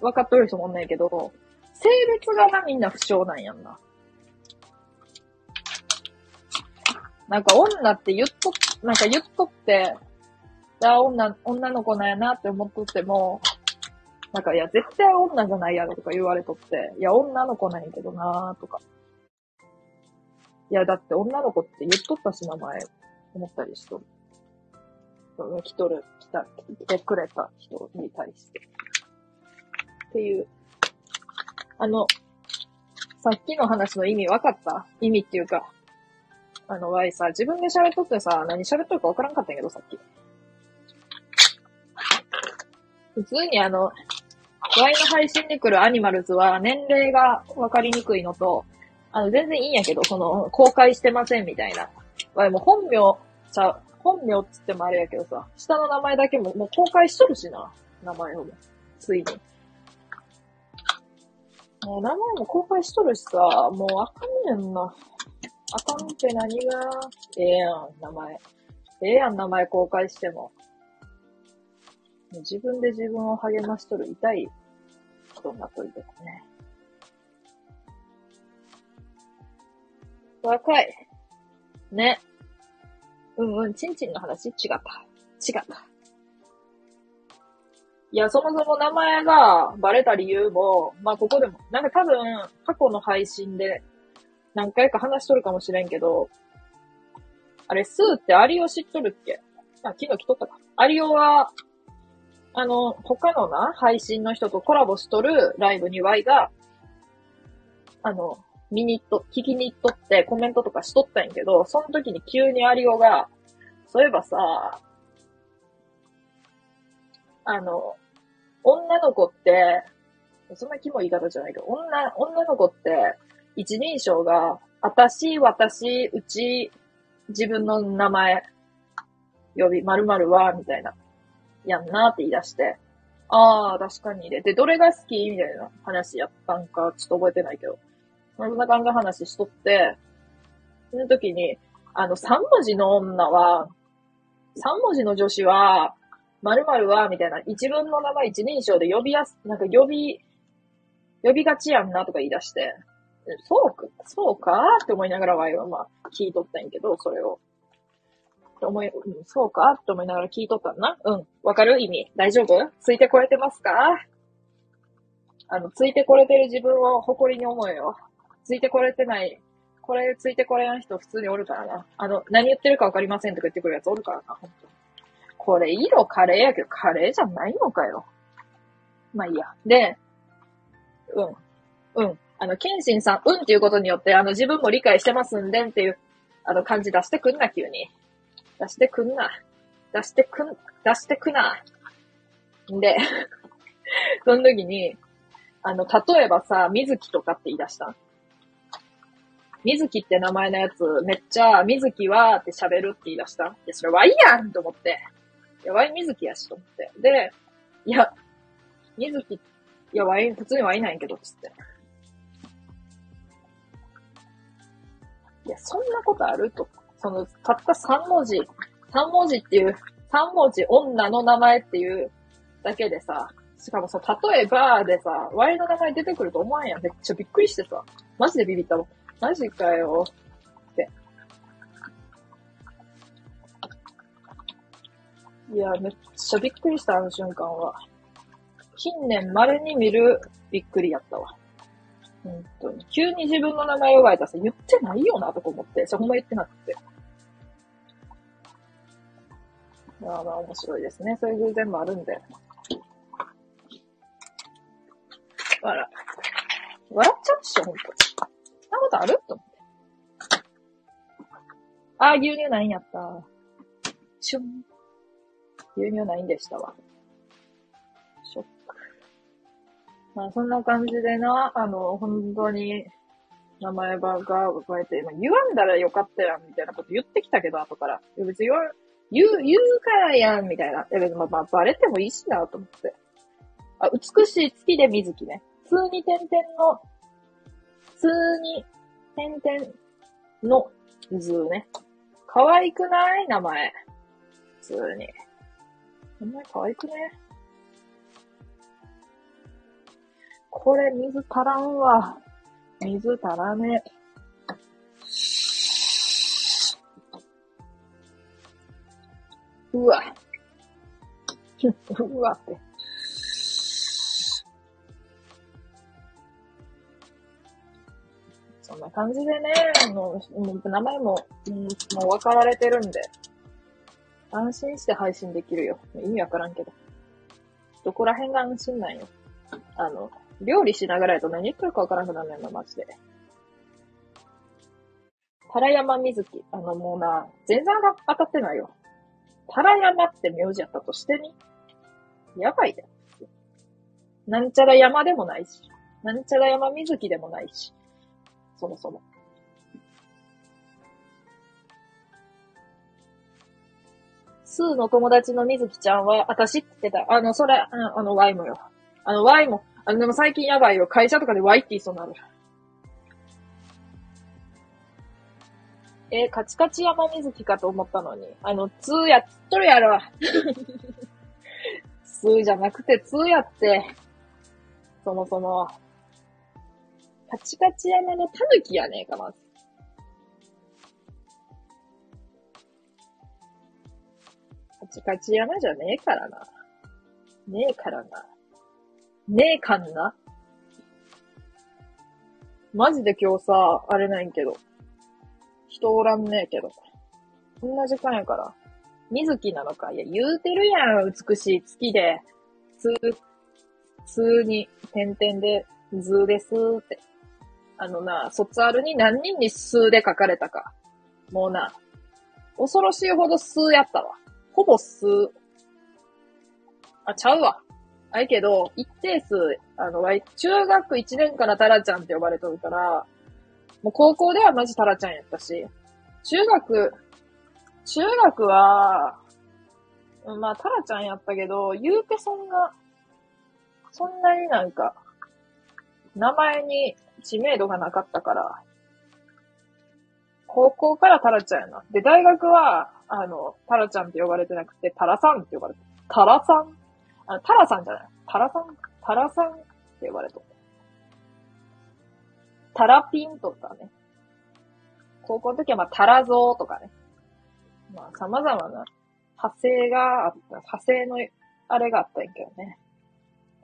分かっとる人もんないけど、性別がな、みんな不詳なんやんな。なんか女って言っと、なんか言っとって、じゃあ女、女の子なんやなって思っとっても、なんか、いや、絶対女じゃないやろとか言われとって、いや、女の子なんやけどなーとか。いや、だって女の子って言っとったし、名前、思ったりしとる。来とる、来た、来てくれた人に対して。っていう。あの、さっきの話の意味分かった？意味っていうか、あの、ワイさ、自分で喋っとってさ、何喋っとるか分からんかったんやけど、さっき。普通にあの、ワイの配信で来るアニマルズは年齢が分かりにくいのと、あの、全然いいんやけど、その、公開してませんみたいな。ワイも本名、ちゃ、本名っつってもあれやけどさ、下の名前だけももう公開しとるしな。名前をも。ついに。もう名前も公開しとるしさ、もうあかんねんな。あかんって何が、ええやん、名前。ええやん、名前公開しても。自分で自分を励ましとる痛いことになっとるけどね。若い。ね。うんうん、ちんちんの話？違った。違った。いや、そもそも名前がバレた理由も、まあここでも、なんか多分、過去の配信で何回か話しとるかもしれんけど、あれ、スーってアリオ知っとるっけ？あ、昨日来とったか。アリオは、あの、他のな、配信の人とコラボしとるライブに Y が、あの、見に行っと、聞きに行っとってコメントとかしとったんやけど、その時に急にアリオが、そういえばさ、あの、女の子って、そんなキモい言い方じゃないけど、女、女の子って、一人称が、私、私、うち、自分の名前、呼び、〇〇は、みたいな。やんなって言い出して、ああ、確かにで。で、どれが好き？みたいな話やったんか、ちょっと覚えてないけど。そんな感じの話しとって、その時に、あの、三文字の女は、三文字の女子は、〇〇は、みたいな、一文の名前一人称で呼びやす、なんか呼び、呼びがちやんなとか言い出して、そうか、そうか？って思いながらワイはまあ聞いとったんやけど、それを。思い、うん、そうか？って思いながら聞いとったんな。うん。わかる？意味。大丈夫？ついてこれてますか？あの、ついてこれてる自分を誇りに思えよ。ついてこれてない、これついてこれない人普通におるからな。あの、何言ってるかわかりませんとか言ってくるやつおるからな、本当。これ色カレーやけど、カレーじゃないのかよ。まあいいや。で、うん。うん。あの、ケンシンさん、うんっていうことによって、あの、自分も理解してますんでんっていう、あの、感じ出してくんな、急に。出してくんな。出してくん、出してくな。んで、(laughs) その時に、あの、例えばさ、水木とかって言い出した？水木って名前のやつ、めっちゃ、水木はって喋るって言い出した？いや、それワイやんと思って。や、ワイ水木やしと思って。で、いや、水木、いや、ワイ、普通にワイなんけど、つって。いや、そんなことあると。その、たった3文字、3文字っていう、3文字女の名前っていうだけでさ、しかもさ、例えばでさ、ワイの名前出てくると思わんやん。めっちゃびっくりしてさ。マジでビビったもん。マジかよ。いや、めっちゃびっくりした、あの瞬間は。近年稀に見るびっくりやったわ。本当に。急に自分の名前を言われたらさ、言ってないよな、とか思って。そほんま言ってなくて。まあまあ面白いですね。そういう偶然もあるんで。笑、笑っちゃうっしょ、ほんと。そんなことある？と思って。ああ、牛乳ないんやった。牛乳ないんでしたわ。ショック。まあ、そんな感じでな、あの、本当に、名前ばが覚えて、まあ、言わんだらよかったやん、みたいなこと言ってきたけど、後から。いや別に言わ、言う、言うからやん、みたいな。いや別にまあ、まあ、バレてもいいしな、と思って。あ、美しい月で水木ね。通に点々の、通に点々の図ね。可愛くない名前。普通に。名前可愛くね？これ水足らんわ。水足らね。うわ。(laughs) うわって。そんな感じでね、あの、名前も、うん、もう分かられてるんで、安心して配信できるよ。意味わからんけど。どこら辺が安心なんよ。あの、料理しながらやと何言ってるかわからんくなるねんな、マジで。タラヤマミズキ。あの、もうな、全然当たってないよ。タラヤマって名字やったとしてみ。やばいで。なんちゃら山でもないし。なんちゃら山水木でもないし。そもそも。スーの友達のみずきちゃんは、あたしって言ってた。あの、それ、あの、あの Y もよ。あの Y も、あの、でも最近やばいよ。会社とかで Y って言いそうになる。えー、カチカチ山水木かと思ったのに。あの、ツーやっとるやろ。(laughs) ツーじゃなくてツーやって。そもそも。カチカチ山のタヌキやねえか、まチカチ山じゃねえからな。ねえからな。ねえかんな。マジで今日さ、あれないんけど。人おらんねえけど。こんな時間やから。水木なのか。いや、言うてるやん、美しい月で。通、通に、点々で、図ですーって。あのな、卒アルに何人に数で書かれたか。もうな、恐ろしいほど数やったわ。ほぼ数。あ、ちゃうわ。あいけど、一定数、あの、中学1年からタラちゃんって呼ばれとるから、もう高校ではマジタラちゃんやったし、中学、中学は、まあ、タラちゃんやったけど、言うてそんな、そんなになんか、名前に知名度がなかったから、高校からタラちゃんやな。で、大学は、あの、タラちゃんって呼ばれてなくて、タラさんって呼ばれてタラさん？あタラさんじゃない。タラさん？タラさんって呼ばれとタラピンとかね。高校の時はまあ、タラゾーとかね。まあ、様々な派生があった、派生のあれがあったんやけどね。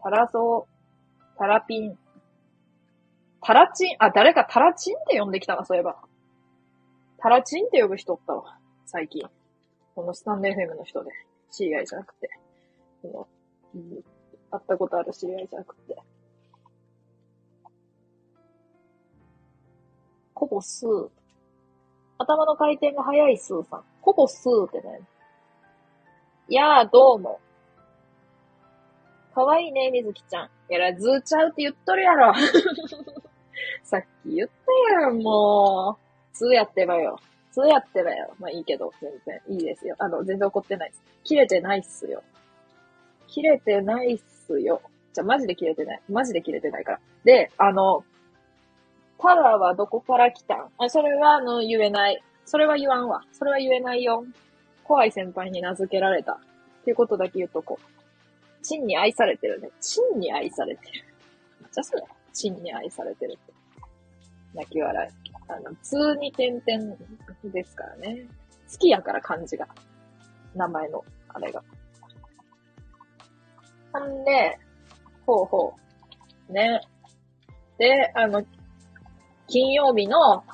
タラゾー、タラピン、タラチン、あ、誰かタラチンって呼んできたな、そういえば。タラチンって呼ぶ人おったわ、最近。このスタンデーフェムの人で。知り合いじゃなくて。その、うん、会ったことある知り合いじゃなくて。コボスー。頭の回転が速いスーさん。コボスーってね。いやー、どうも。かわいいね、みずきちゃん。いや、ずーちゃうって言っとるやろ。(laughs) さっき言ったやん、もう。通やってばよ。通やってばよ。まあいいけど、全然いいですよ。あの、全然怒ってないです。切れてないっすよ。切れてないっすよ。じゃ、マジで切れてない。マジで切れてないから。で、あの、タラはどこから来たん？あ、それは、あの、言えない。それは言わんわ。それは言えないよ。怖い先輩に名付けられた。っていうことだけ言うとこう。チンに愛されてるね。チンに愛されてる。じゃそれ。チンに愛されてるって。泣き笑い。あの、通に点々ですからね。好きやから漢字が。名前の、あれが。ほんで、ほうほう。ね。で、あの、金曜日の、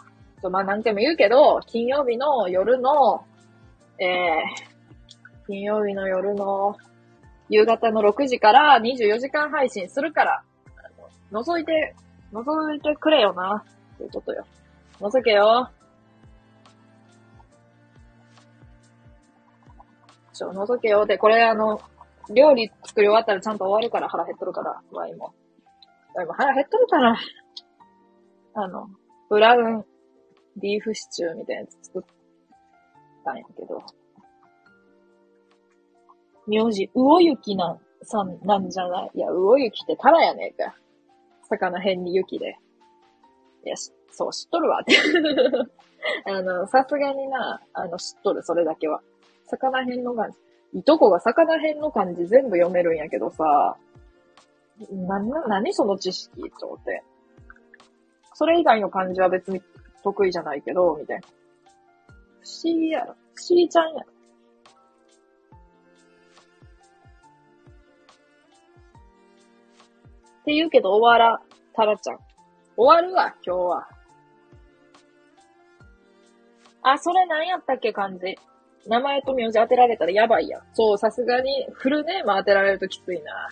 まあ何回も言うけど、金曜日の夜の、えー、金曜日の夜の夕方の6時から24時間配信するから、覗いて、覗いてくれよな、ということよ。覗けよ。ちょ、覗けよ。で、これあの、料理作り終わったらちゃんと終わるから腹減っとるから、ワイも。ワイも腹減っとるから。あの、ブラウンビーフシチューみたいなやつ作ったんやけど。名字、魚雪なん、さんなんじゃない？いや、魚雪ってタラやねえか。魚辺に雪で。いや、そう、知っとるわって。(laughs) あの、さすがにな、あの、知っとる、それだけは。魚辺の漢字。いとこが魚辺の漢字全部読めるんやけどさ、な、な、何その知識と思って。それ以外の漢字は別に得意じゃないけど、みたいな。不思議やろ。不思議ちゃんやろ。って言うけど終わら、タラちゃん。終わるわ、今日は。あ、それ何やったっけ感じ。名前と名字当てられたらやばいやん。そう、さすがにフルネーム当てられるときついな。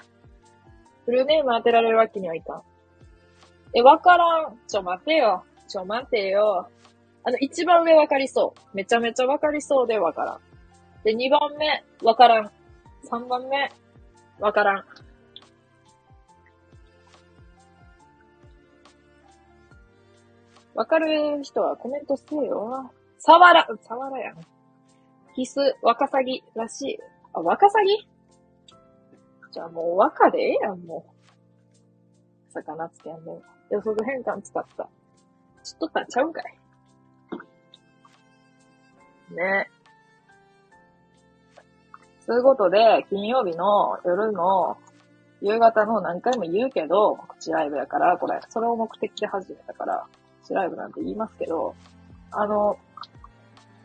フルネーム当てられるわけにはいかん。え、わからん。ちょ、待てよ。ちょ、待てよ。あの、一番上わかりそう。めちゃめちゃわかりそうでわからん。で、二番目、わからん。三番目、わからん。わかる人はコメントせよ。さわら、さわらやん。必須、ワカサギらしい。あ、ワカサギ？じゃあもうワカでええやん、もう。魚つけんね。予測変換使った。知っとったんちゃうんかい。ね。そういうことで、金曜日の夜の夕方の何回も言うけど、告知ライブやから、これ、それを目的で始めたから、ライブなんて言いますけど、あの、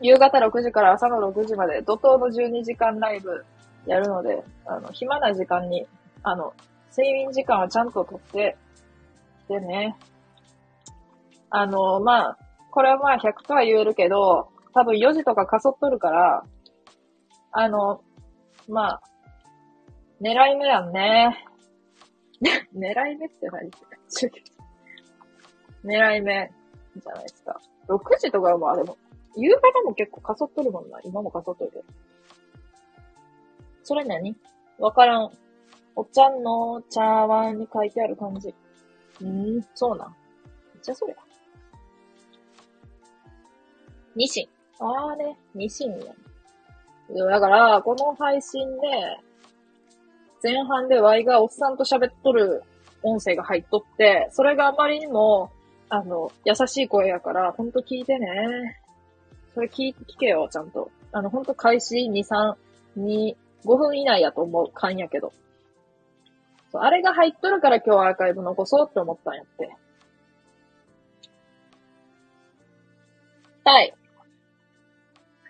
夕方6時から朝の6時まで怒涛の12時間ライブやるので、あの、暇な時間に、あの、睡眠時間はちゃんととってきてね。あの、まあ、これはまあ100%言えるけど、多分4時とかかそっとるから、あの、まあ、狙い目やんね。(laughs) 狙い目って何？(laughs) 狙い目じゃないですか。6時とかもあれも、夕方も結構かそっとるもんな。今もかそっとるけど。それ何？わからん。お茶の茶碗に書いてある感じ。んー、そうなん。めっちゃそりゃ。ニシン。あーね、ニシンね。だから、この配信で、前半で Y がおっさんと喋っとる音声が入っとって、それがあまりにもあの、優しい声やから、ほんと聞いてね。それ聞、聞けよ、ちゃんと。あの、ほんと開始2、3、2、5分以内やと思う、勘やけど。そうあれが入っとるから今日アーカイブ残そうって思ったんやって。タイ。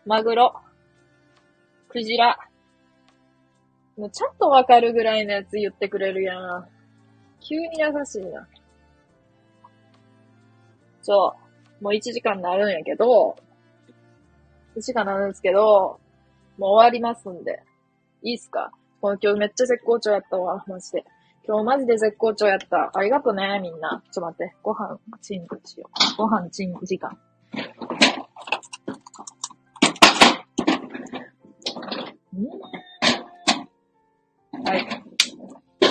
マグロ。クジラ。もうちゃんとわかるぐらいのやつ言ってくれるやん。急に優しいな。そう。もう1時間になるんやけど、1時間になるんですけど、もう終わりますんで。いいっすか？この今日めっちゃ絶好調やったわ、マジで。今日マジで絶好調やった。ありがとね、みんな。ちょっと待って。ご飯、チンしよう。ご飯チン時間。ん？はい。ち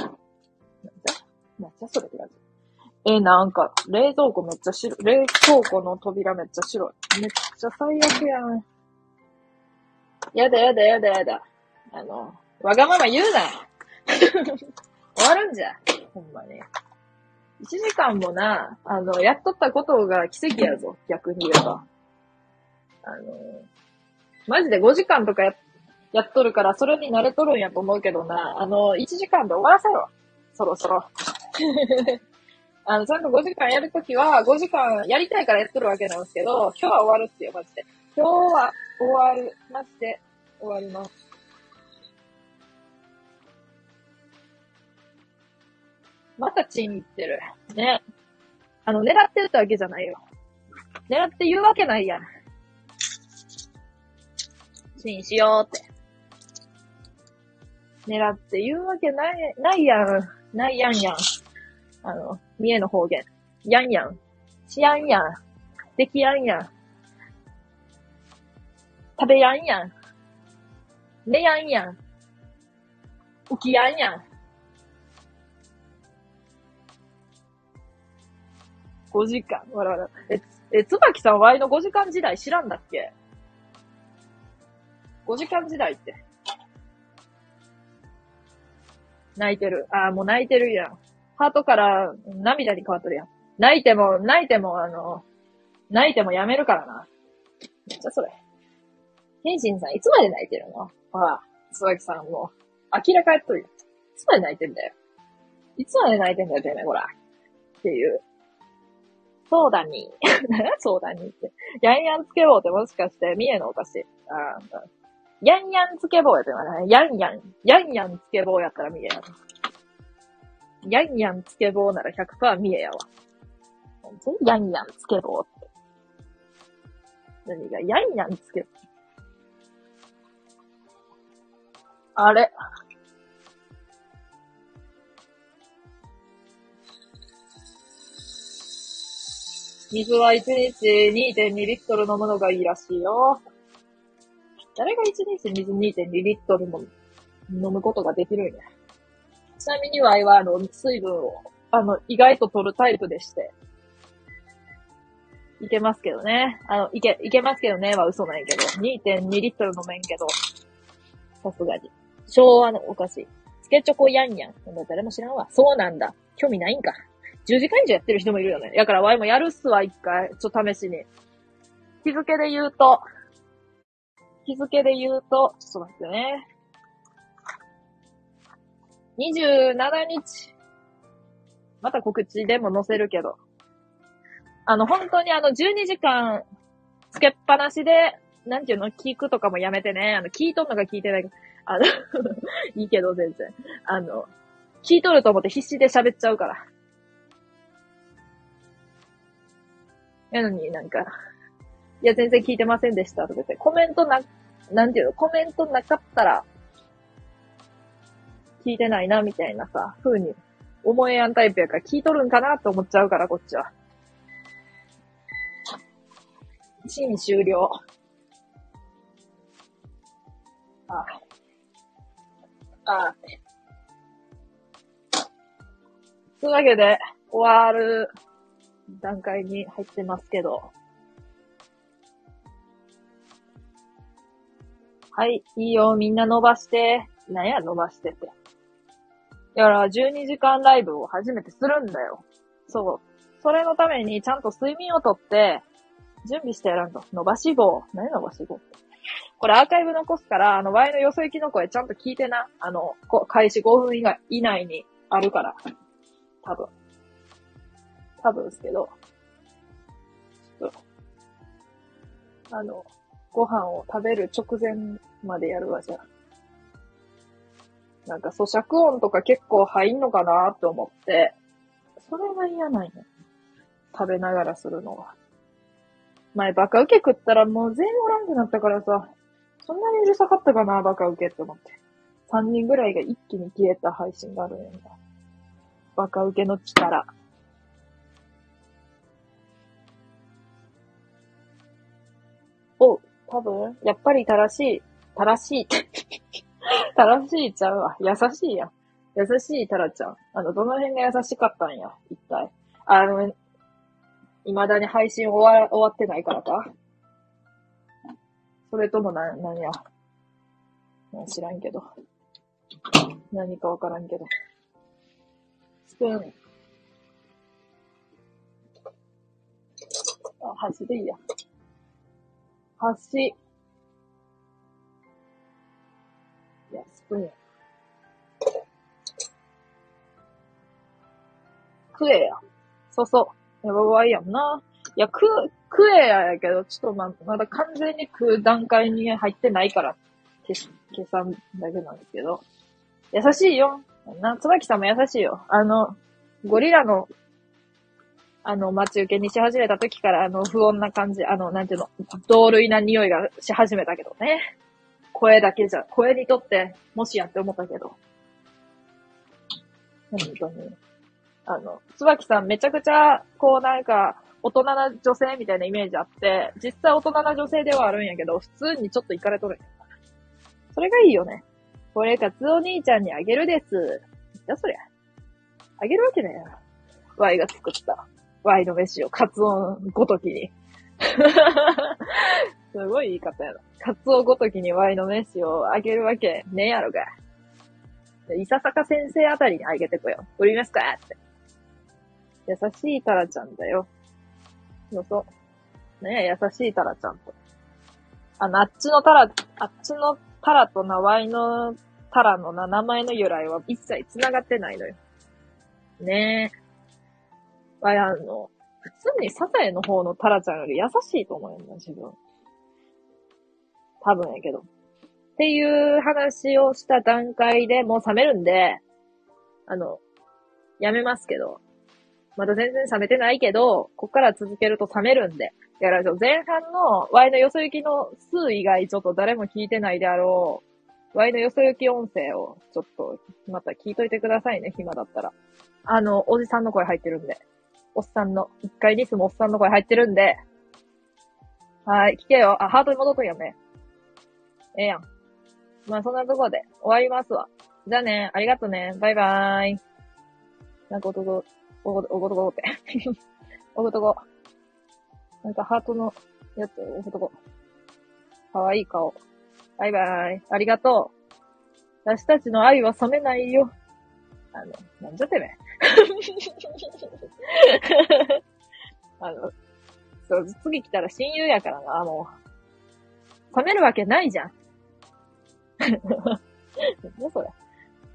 ゃ？それって感じ。えなんか、冷蔵庫めっちゃ白い。冷凍庫の扉めっちゃ白い。めっちゃ最悪やん。やだやだやだやだ。あの、わがまま言うな。(laughs) 終わるんじゃ。ほんまに。1時間もな、あの、やっとったことが奇跡やぞ。逆に言えば。あの、マジで5時間とかや、やっとるから、それに慣れとるんやと思うけどな、あの、1時間で終わらせろ。そろそろ。(laughs) あの、ちゃんと5時間やるときは、5時間やりたいからやっとるわけなんですけど、今日は終わるっすよ、マジで。今日は終わる。マジで終わります。またチン言ってる。ね。あの、狙ってるってわけじゃないよ。狙って言うわけないやん。チンしようって。狙って言うわけない、ないやん。ないやんやん。あの、三重の方言。やんやん。しやんやん。できやんやん。食べやんやん。寝やんやん。起きやんやん。5時間。わらわら。え、え、つばきさんワイの5時間時代知らんだっけ ?5 時間時代って。泣いてる。あー、もう泣いてるやん。ハートから涙に変わっとるやん。泣いても、泣いても、あの、泣いてもやめるからな。めっちゃそれ。天心さん、いつまで泣いてるの？ほら、つばきさんも、明らかやっとるよ。いつまで泣いてんだよ。いつまで泣いてんだよ、てめえ、ほら。っていう。そうだに。(laughs) そうだにって。ヤンヤンつけ棒ってもしかして、三重のお菓子。あーヤンヤンつけ棒やってね。ヤンヤン、ヤンヤンつけ棒やったら三重やな。ヤンヤンつけ棒なら100%三重やわ。本当にヤンヤンつけ棒って？何がヤンヤンつけ？棒あれ水は1日2.2リットル飲むのがいいらしいよ。誰が1日水2.2リットルも飲むことができるんや？ちなみにワイは、あの、水分を、あの、意外と取るタイプでして。いけますけどね。あの、いけ、いけますけどねは嘘ないけど。2.2リットル飲めんけど。さすがに。昭和のお菓子。つけチョコヤンヤン。誰も知らんわ。そうなんだ。興味ないんか。10時間以上やってる人もいるよね。だからワイもやるっすわ、一回。ちょっと試しに。日付で言うと、日付で言うと、ちょっと待ってね。27日。また告知でも載せるけど。あの、本当にあの、12時間、つけっぱなしで、なんていうの、聞くとかもやめてね。あの、聞いとんのか聞いてないか。あの、(laughs) いいけど全然。あの、聞いとると思って必死で喋っちゃうから。やのになんか、いや、全然聞いてませんでしたとか言って、コメントな、なんていうの、コメントなかったら、聞いてないな、みたいなさ、風に思えやんタイプやから聞いとるんかなって思っちゃうから、こっちは。シーン終了。ああ。ああ。というわけで、終わる段階に入ってますけど。はい、いいよ、みんな伸ばして。なんや、伸ばしてって。だから、12時間ライブを初めてするんだよ。そう。それのために、ちゃんと睡眠をとって、準備してやらんと。伸ばし棒。何伸ばし棒って？これアーカイブ残すから、あの、ワイのよそ行きの声ちゃんと聞いてな。あの、こ開始5分以外以内にあるから。多分。多分ですけど。ちょっと、あの、ご飯を食べる直前までやるわ、じゃあ。なんか咀嚼音とか結構入んのかなって思って、それが嫌なんや。食べながらするのは。前バカウケ食ったらもう全員おらんくなったからさ、そんなにうるさかったかな、バカウケって思って。3人ぐらいが一気に消えた配信があるんやんだ。バカウケの力。お、多分、やっぱり正しい、正しいって、(laughs) 正しいちゃうわ。優しいやん。優しいタラちゃん。あの、どの辺が優しかったんや、一体。あの、未だに配信終わ、終わってないからかそれともな、何や？知らんけど。何かわからんけど。スプーン。あ、箸でいいや。箸。食えや。そうそう。やばいやんな。いや、食、食えややけど、ちょっとま、まだ完全に食う段階に入ってないから、消計算だけなんですけど。優しいよ。な、椿さんも優しいよ。あの、ゴリラの、あの、待ち受けにし始めた時から、あの、不穏な感じ、あの、なんていうの、同類な匂いがし始めたけどね。声だけじゃ、声にとって、もしやって思ったけど。本当に。あの、椿さんめちゃくちゃ、こうなんか、大人な女性みたいなイメージあって、実際大人な女性ではあるんやけど、普通にちょっと行かれとるん。それがいいよね。これ、カツオ兄ちゃんにあげるです。じゃそりゃ。あげるわけねえよ。ワイが作った。ワイの飯をカツオごときに。すごい言い方やな。カツオごときにワイの飯をあげるわけねえやろが。伊佐坂先生あたりにあげてこよ。売りますかって。優しいタラちゃんだよ。そうそう。ねえ、優しいタラちゃんと。あの、あっちのタラ、あっちのタラとナワイのタラの、名前の由来は一切繋がってないのよ。ねえ。わや、あの、普通にサザエの方のタラちゃんより優しいと思うよな、自分。多分やけど。っていう話をした段階でもう冷めるんで、あの、やめますけど。まだ全然冷めてないけど、こっから続けると冷めるんで、やられ前半の Y のよそ行きの数以外ちょっと誰も聞いてないであろう、Y のよそ行き音声をちょっとまた聞いといてくださいね、暇だったら。あの、おじさんの声入ってるんで。おっさんの、一回に住むおっさんの声入ってるんで。はい、聞けよ。あ、ハートに戻っとんやね。ええやん。まあ、そんなところで終わりますわ。じゃあね、ありがとね。バイバーイ。なんか男、おご、おごとごって。おごとご。なんかハートのやつ、おごとご。かわいい顔。バイバイ。ありがとう。私たちの愛は冷めないよ。あの、なんじゃてめ。(laughs) あの、そう、次来たら親友やからな、もう。冷めるわけないじゃん。(laughs) ねそれ？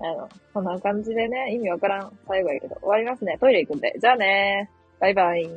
あの、こんな感じでね、意味わからん最後やけど、終わりますね。トイレ行くんで。じゃあねバイバイ。